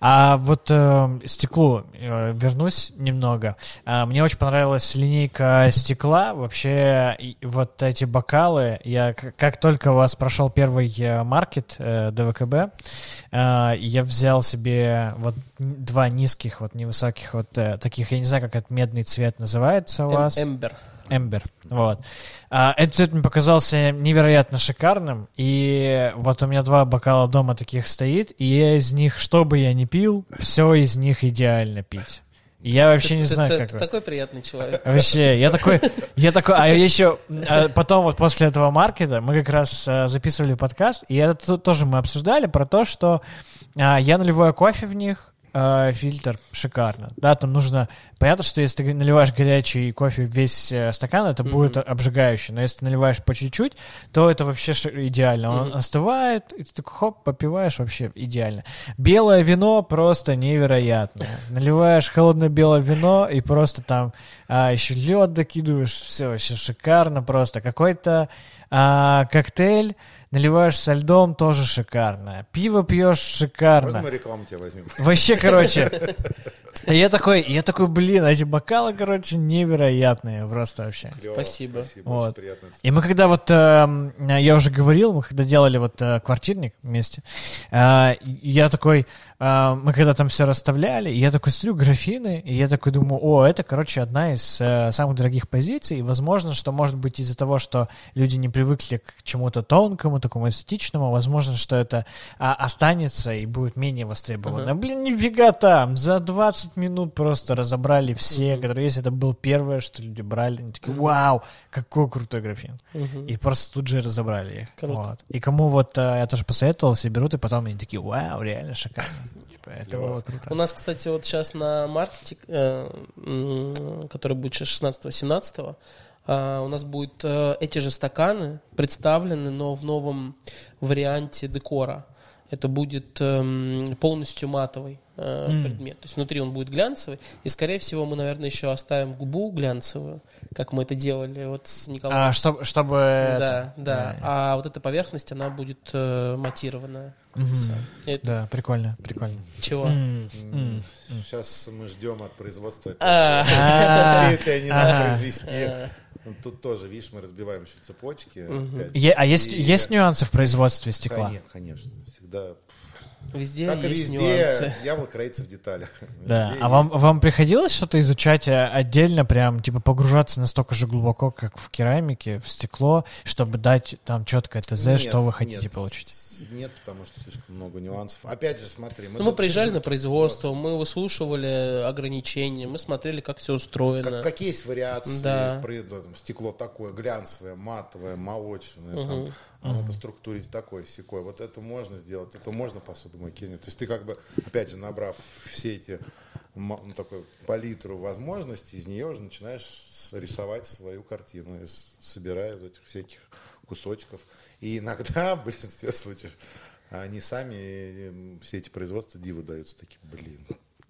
А вот э, стеклу э, вернусь немного. А, мне очень понравилась линейка стекла. Вообще, и вот эти бокалы. Я к- как только у вас прошел первый э, маркет э, ДВКБ, э, я взял себе вот два низких, вот невысоких, вот э, таких, я не знаю, как этот медный цвет называется у Эм- вас. Эмбер. Эмбер. Вот. А, этот цвет мне показался невероятно шикарным. И вот у меня два бокала дома таких стоит. И я из них, что бы я ни пил, все из них идеально пить. Я вообще не Ты- знаю, ты- как... ты вы. такой приятный человек. Вообще, я такой, я такой, а еще а потом вот после этого маркета мы как раз а, записывали подкаст, и это то- тоже мы обсуждали про то, что а, я наливаю кофе в них, а, фильтр шикарно, да, там нужно, понятно, что если ты наливаешь горячий кофе весь э, стакан, это будет обжигающе, но если ты наливаешь по чуть-чуть, то это вообще идеально, он Мгм. остывает, и ты такой хоп, попиваешь вообще идеально. Белое вино просто невероятное. Наливаешь холодное белое вино и просто там а, еще лед докидываешь, все вообще шикарно просто. Какой-то а, коктейль наливаешь со льдом, тоже шикарно. Пиво пьешь, шикарно. Можно мы рекламу тебя возьмем? Вообще, короче. *laughs* И Я такой, я такой, блин, эти бокалы, короче, невероятные просто вообще. Клево, Спасибо. Спасибо, Вот. И мы когда вот, эм, я уже говорил, мы когда делали вот э, квартирник вместе, э, я такой, э, мы когда там все расставляли, и я такой смотрю графины, и я такой думаю, о, это, короче, одна из э, самых дорогих позиций, и возможно, что может быть из-за того, что люди не привыкли к чему-то тонкому, такому эстетичному, возможно, что это а, останется и будет менее востребовано. Ага. Блин, нифига там, за 20 минут просто разобрали все, которые есть, это было первое, что люди брали, они такие, вау, какой крутой графин. Мгм. И просто тут же разобрали их. Круто. Вот. И кому вот э, я тоже посоветовал, все берут, и потом они такие, вау, реально шикарно. *laughs* Типа, это было круто. У нас, кстати, вот сейчас на маркете, э, который будет сейчас 16-17, а, у нас будут э, эти же стаканы представлены, но в новом варианте декора. Это будет эм, полностью матовый э, М. предмет. То есть внутри он будет глянцевый. И, скорее всего, мы, наверное, еще оставим губу глянцевую, как мы это делали вот с Николаем. А, чтобы, чтобы Да, это- да. А вот эта поверхность, она будет э, матированная. Всё. Это Да, прикольно, прикольно. чего? М, м. Сейчас мы ждем от производства. Успеют ли они нам произвести? Ну, Тут тоже, видишь, мы разбиваем еще цепочки. Мгм. опять. Е- а есть, И- есть нюансы в производстве стекла? Конечно, конечно. Всегда. Везде Как есть везде, нюансы. дьявол кроется в деталях. Да. Везде А вам, есть. вам приходилось что-то изучать э, отдельно, прям, типа, погружаться настолько же глубоко, как в керамике, в стекло, чтобы дать там четкое ТЗ, Нет, что вы хотите нет, получить? Нет, потому что слишком много нюансов. Опять же, смотри. Ну, мы приезжали на производство, мы выслушивали ограничения, мы смотрели, как все устроено. Как, какие есть вариации Да. производстве? Там Стекло такое, глянцевое, матовое, молочное, Мгм. там, оно по структуре такое, секое. Вот это можно сделать, это можно посудомойки. То есть ты как бы, опять же, набрав все эти ну, такой палитру возможностей, из нее уже начинаешь рисовать свою картину, собирая из этих всяких кусочков. И иногда, *laughs* в большинстве случаев, они сами, все эти производства диву даются такие, блин,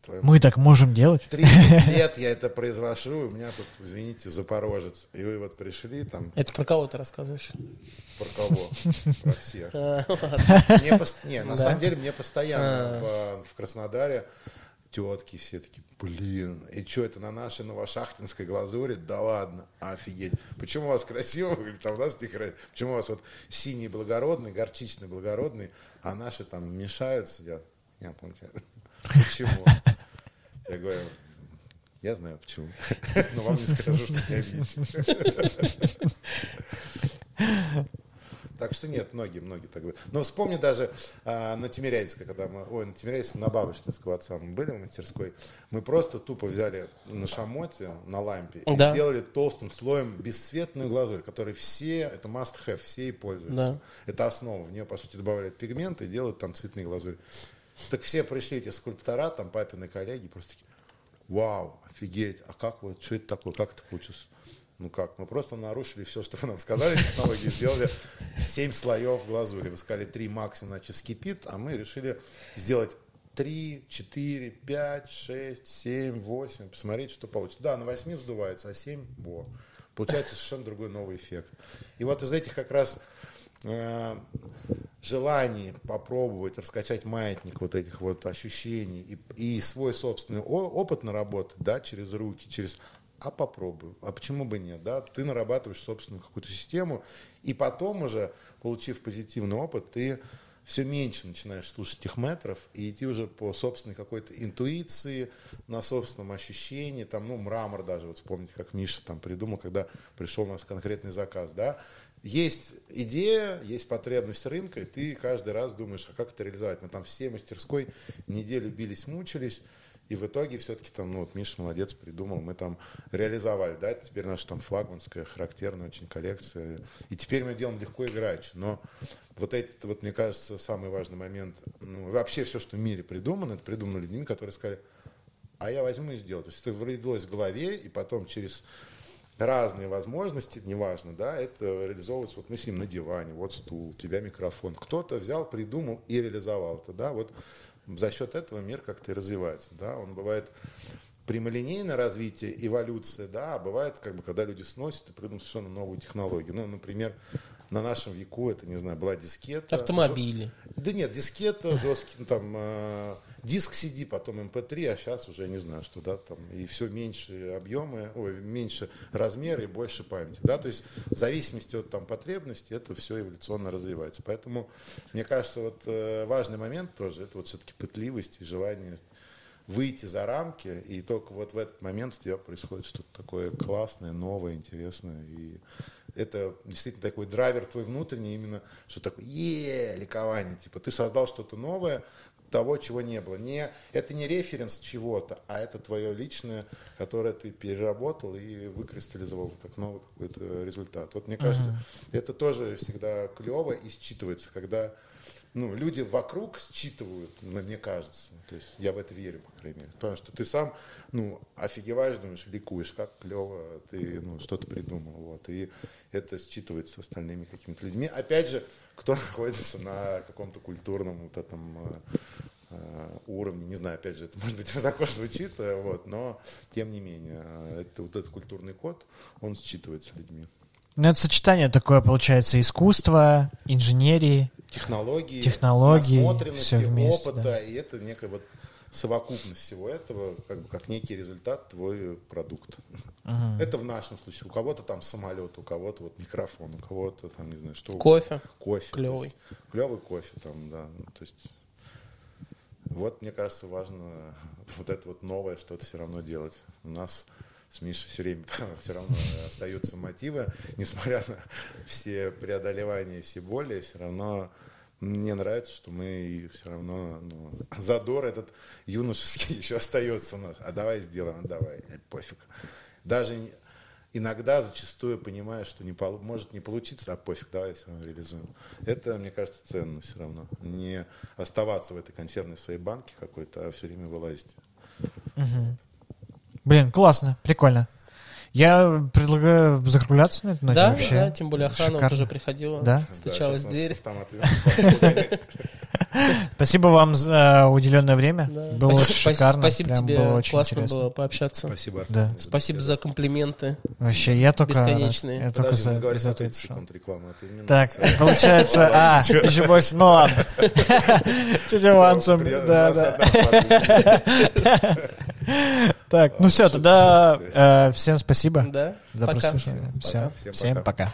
твою Мы так можем делать? 30 лет я это произвожу, у меня тут, извините, запорожец. И вы вот пришли там, Это про кого ты рассказываешь? про кого? Про всех. *laughs* Не, на самом деле мне постоянно А. в Краснодаре тетки все такие, блин, и что это на нашей новошахтинской глазури? Да ладно, офигеть. Почему у вас красиво выглядит, а у нас красиво? Почему у вас вот синий благородный, горчичный благородный, а наши там мешают, сидят? Я помню. Почему? Я говорю, я знаю почему. Но вам не скажу, что не обидите. Так что нет, многие, многие так говорят. Но вспомни даже а, на Тимиряйске, когда мы, ой, на Тимиряйском, на Бабочкинского отца мы были в мастерской, мы просто тупо взяли на шамоте, на лампе, Да. и сделали толстым слоем бесцветную глазурь, которой все, это must have, все и пользуются. Да. Это основа, в нее, по сути, добавляют пигменты и делают там цветные глазури. Так все пришли, эти скульптора, там папины коллеги, просто такие, вау, офигеть, а как вот, что это такое, как это получилось? Ну как, мы просто нарушили все, что вы нам сказали, технологии, сделали 7 слоев глазури. Вы сказали 3 максимум, значит, скипит, а мы решили сделать 3, 4, 5, 6, 7, 8, посмотреть, что получится. Да, на 8 вздувается, а 7, во. Получается совершенно другой новый эффект. И вот из этих как раз э, желаний попробовать раскачать маятник вот этих вот ощущений и, и свой собственный опыт наработать, да, через руки, через а попробую, а почему бы нет, да, ты нарабатываешь собственную какую-то систему, и потом уже, получив позитивный опыт, ты все меньше начинаешь слушать этих метров и идти уже по собственной какой-то интуиции, на собственном ощущении, там, ну, мрамор даже, вот вспомните, как Миша там придумал, когда пришел у нас конкретный заказ, да, есть идея, есть потребность рынка, и ты каждый раз думаешь, а как это реализовать? Мы там все мастерской неделю бились, мучились, и в итоге все-таки там, ну вот Миша молодец, придумал, мы там реализовали, да, это теперь наша там флагманская, характерная очень коллекция. И теперь мы делаем легко играть. Но вот это, вот мне кажется, самый важный момент, ну, вообще все, что в мире придумано, это придумано людьми, которые сказали, а я возьму и сделаю. То есть это родилось в голове, и потом через разные возможности, неважно, да, это реализовывается, вот мы сидим на диване, вот стул, у тебя микрофон. Кто-то взял, придумал и реализовал это, да, вот за счет этого мир как-то и развивается, да, он бывает прямолинейное развитие, эволюция, да, а бывает, как бы, когда люди сносят и придумывают совершенно новую технологию. Ну, например, на нашем веку это, не знаю, была дискета. Автомобили. Да нет, дискета, жесткий, ну, там, э, диск CD, потом MP3, а сейчас уже не знаю, что, да, там, и все меньше объемы, ой, меньше размеры и больше памяти, да, то есть в зависимости от там потребностей это все эволюционно развивается. Поэтому, мне кажется, вот э, важный момент тоже, это вот все-таки пытливость и желание выйти за рамки, и только вот в этот момент у тебя происходит что-то такое классное, новое, интересное, и это действительно такой драйвер твой внутренний, именно что такое е ликование, типа ты создал что-то новое, того, чего не было. Не, это не референс чего-то, а это твое личное, которое ты переработал и выкристаллизовал как новый какой-то результат. Вот мне кажется, uh-huh. это тоже всегда клево и считывается, когда ну, люди вокруг считывают, мне кажется. То есть я в это верю, по крайней мере. Потому что ты сам, ну, офигеваешь, думаешь, ликуешь, как клево ты, ну, что-то придумал. Вот. И это считывается остальными какими-то людьми. Опять же, кто *laughs* находится на каком-то культурном вот этом э, уровне, не знаю, опять же, это может быть *laughs* высоко звучит, вот, но тем не менее, это, вот этот культурный код, он считывается людьми. Ну, это сочетание такое, получается, искусства, инженерии, технологии, технологии все вместе, опыта, да. и это некая вот совокупность всего этого, как бы как некий результат твой продукт. Ага. Это в нашем случае. У кого-то там самолет, у кого-то вот микрофон, у кого-то там, не знаю, что. Кофе. Кофе. Клевый. Есть, клевый кофе там, да. Ну, то есть вот, мне кажется, важно вот это вот новое что-то все равно делать. У нас с Мишей все время *laughs* все равно остаются мотивы, несмотря на все преодолевания, все боли, все равно мне нравится, что мы все равно ну, задор этот юношеский *laughs* еще остается. наш. А давай сделаем, а давай, пофиг. Даже иногда, зачастую понимаю, что не пол, может не получиться, а пофиг, давай все равно реализуем. Это, мне кажется, ценно все равно. Не оставаться в этой консервной своей банке какой-то, а все время вылазить. Угу. Блин, классно, прикольно. Я предлагаю закругляться на это. Да, вообще. да, тем более охрана Шикарно. тоже приходила, Да? стучалась Да, в дверь. *laughs* Спасибо вам за уделенное время. Да. Было Спасибо, шикарно. спасибо прям тебе, было очень классно интересно. было пообщаться. Спасибо, Артем. Да. за Спасибо за комплименты. Вообще, я только... Бесконечные. Я только Подожди, за, мы говорим за на это 30 пришел. секунд рекламы. а Так, нравится. *laughs* получается, а, еще больше, ну ладно. *laughs* Чуть авансом, да, да. Так, ну все, тогда э, всем спасибо за прослушивание. Всем пока.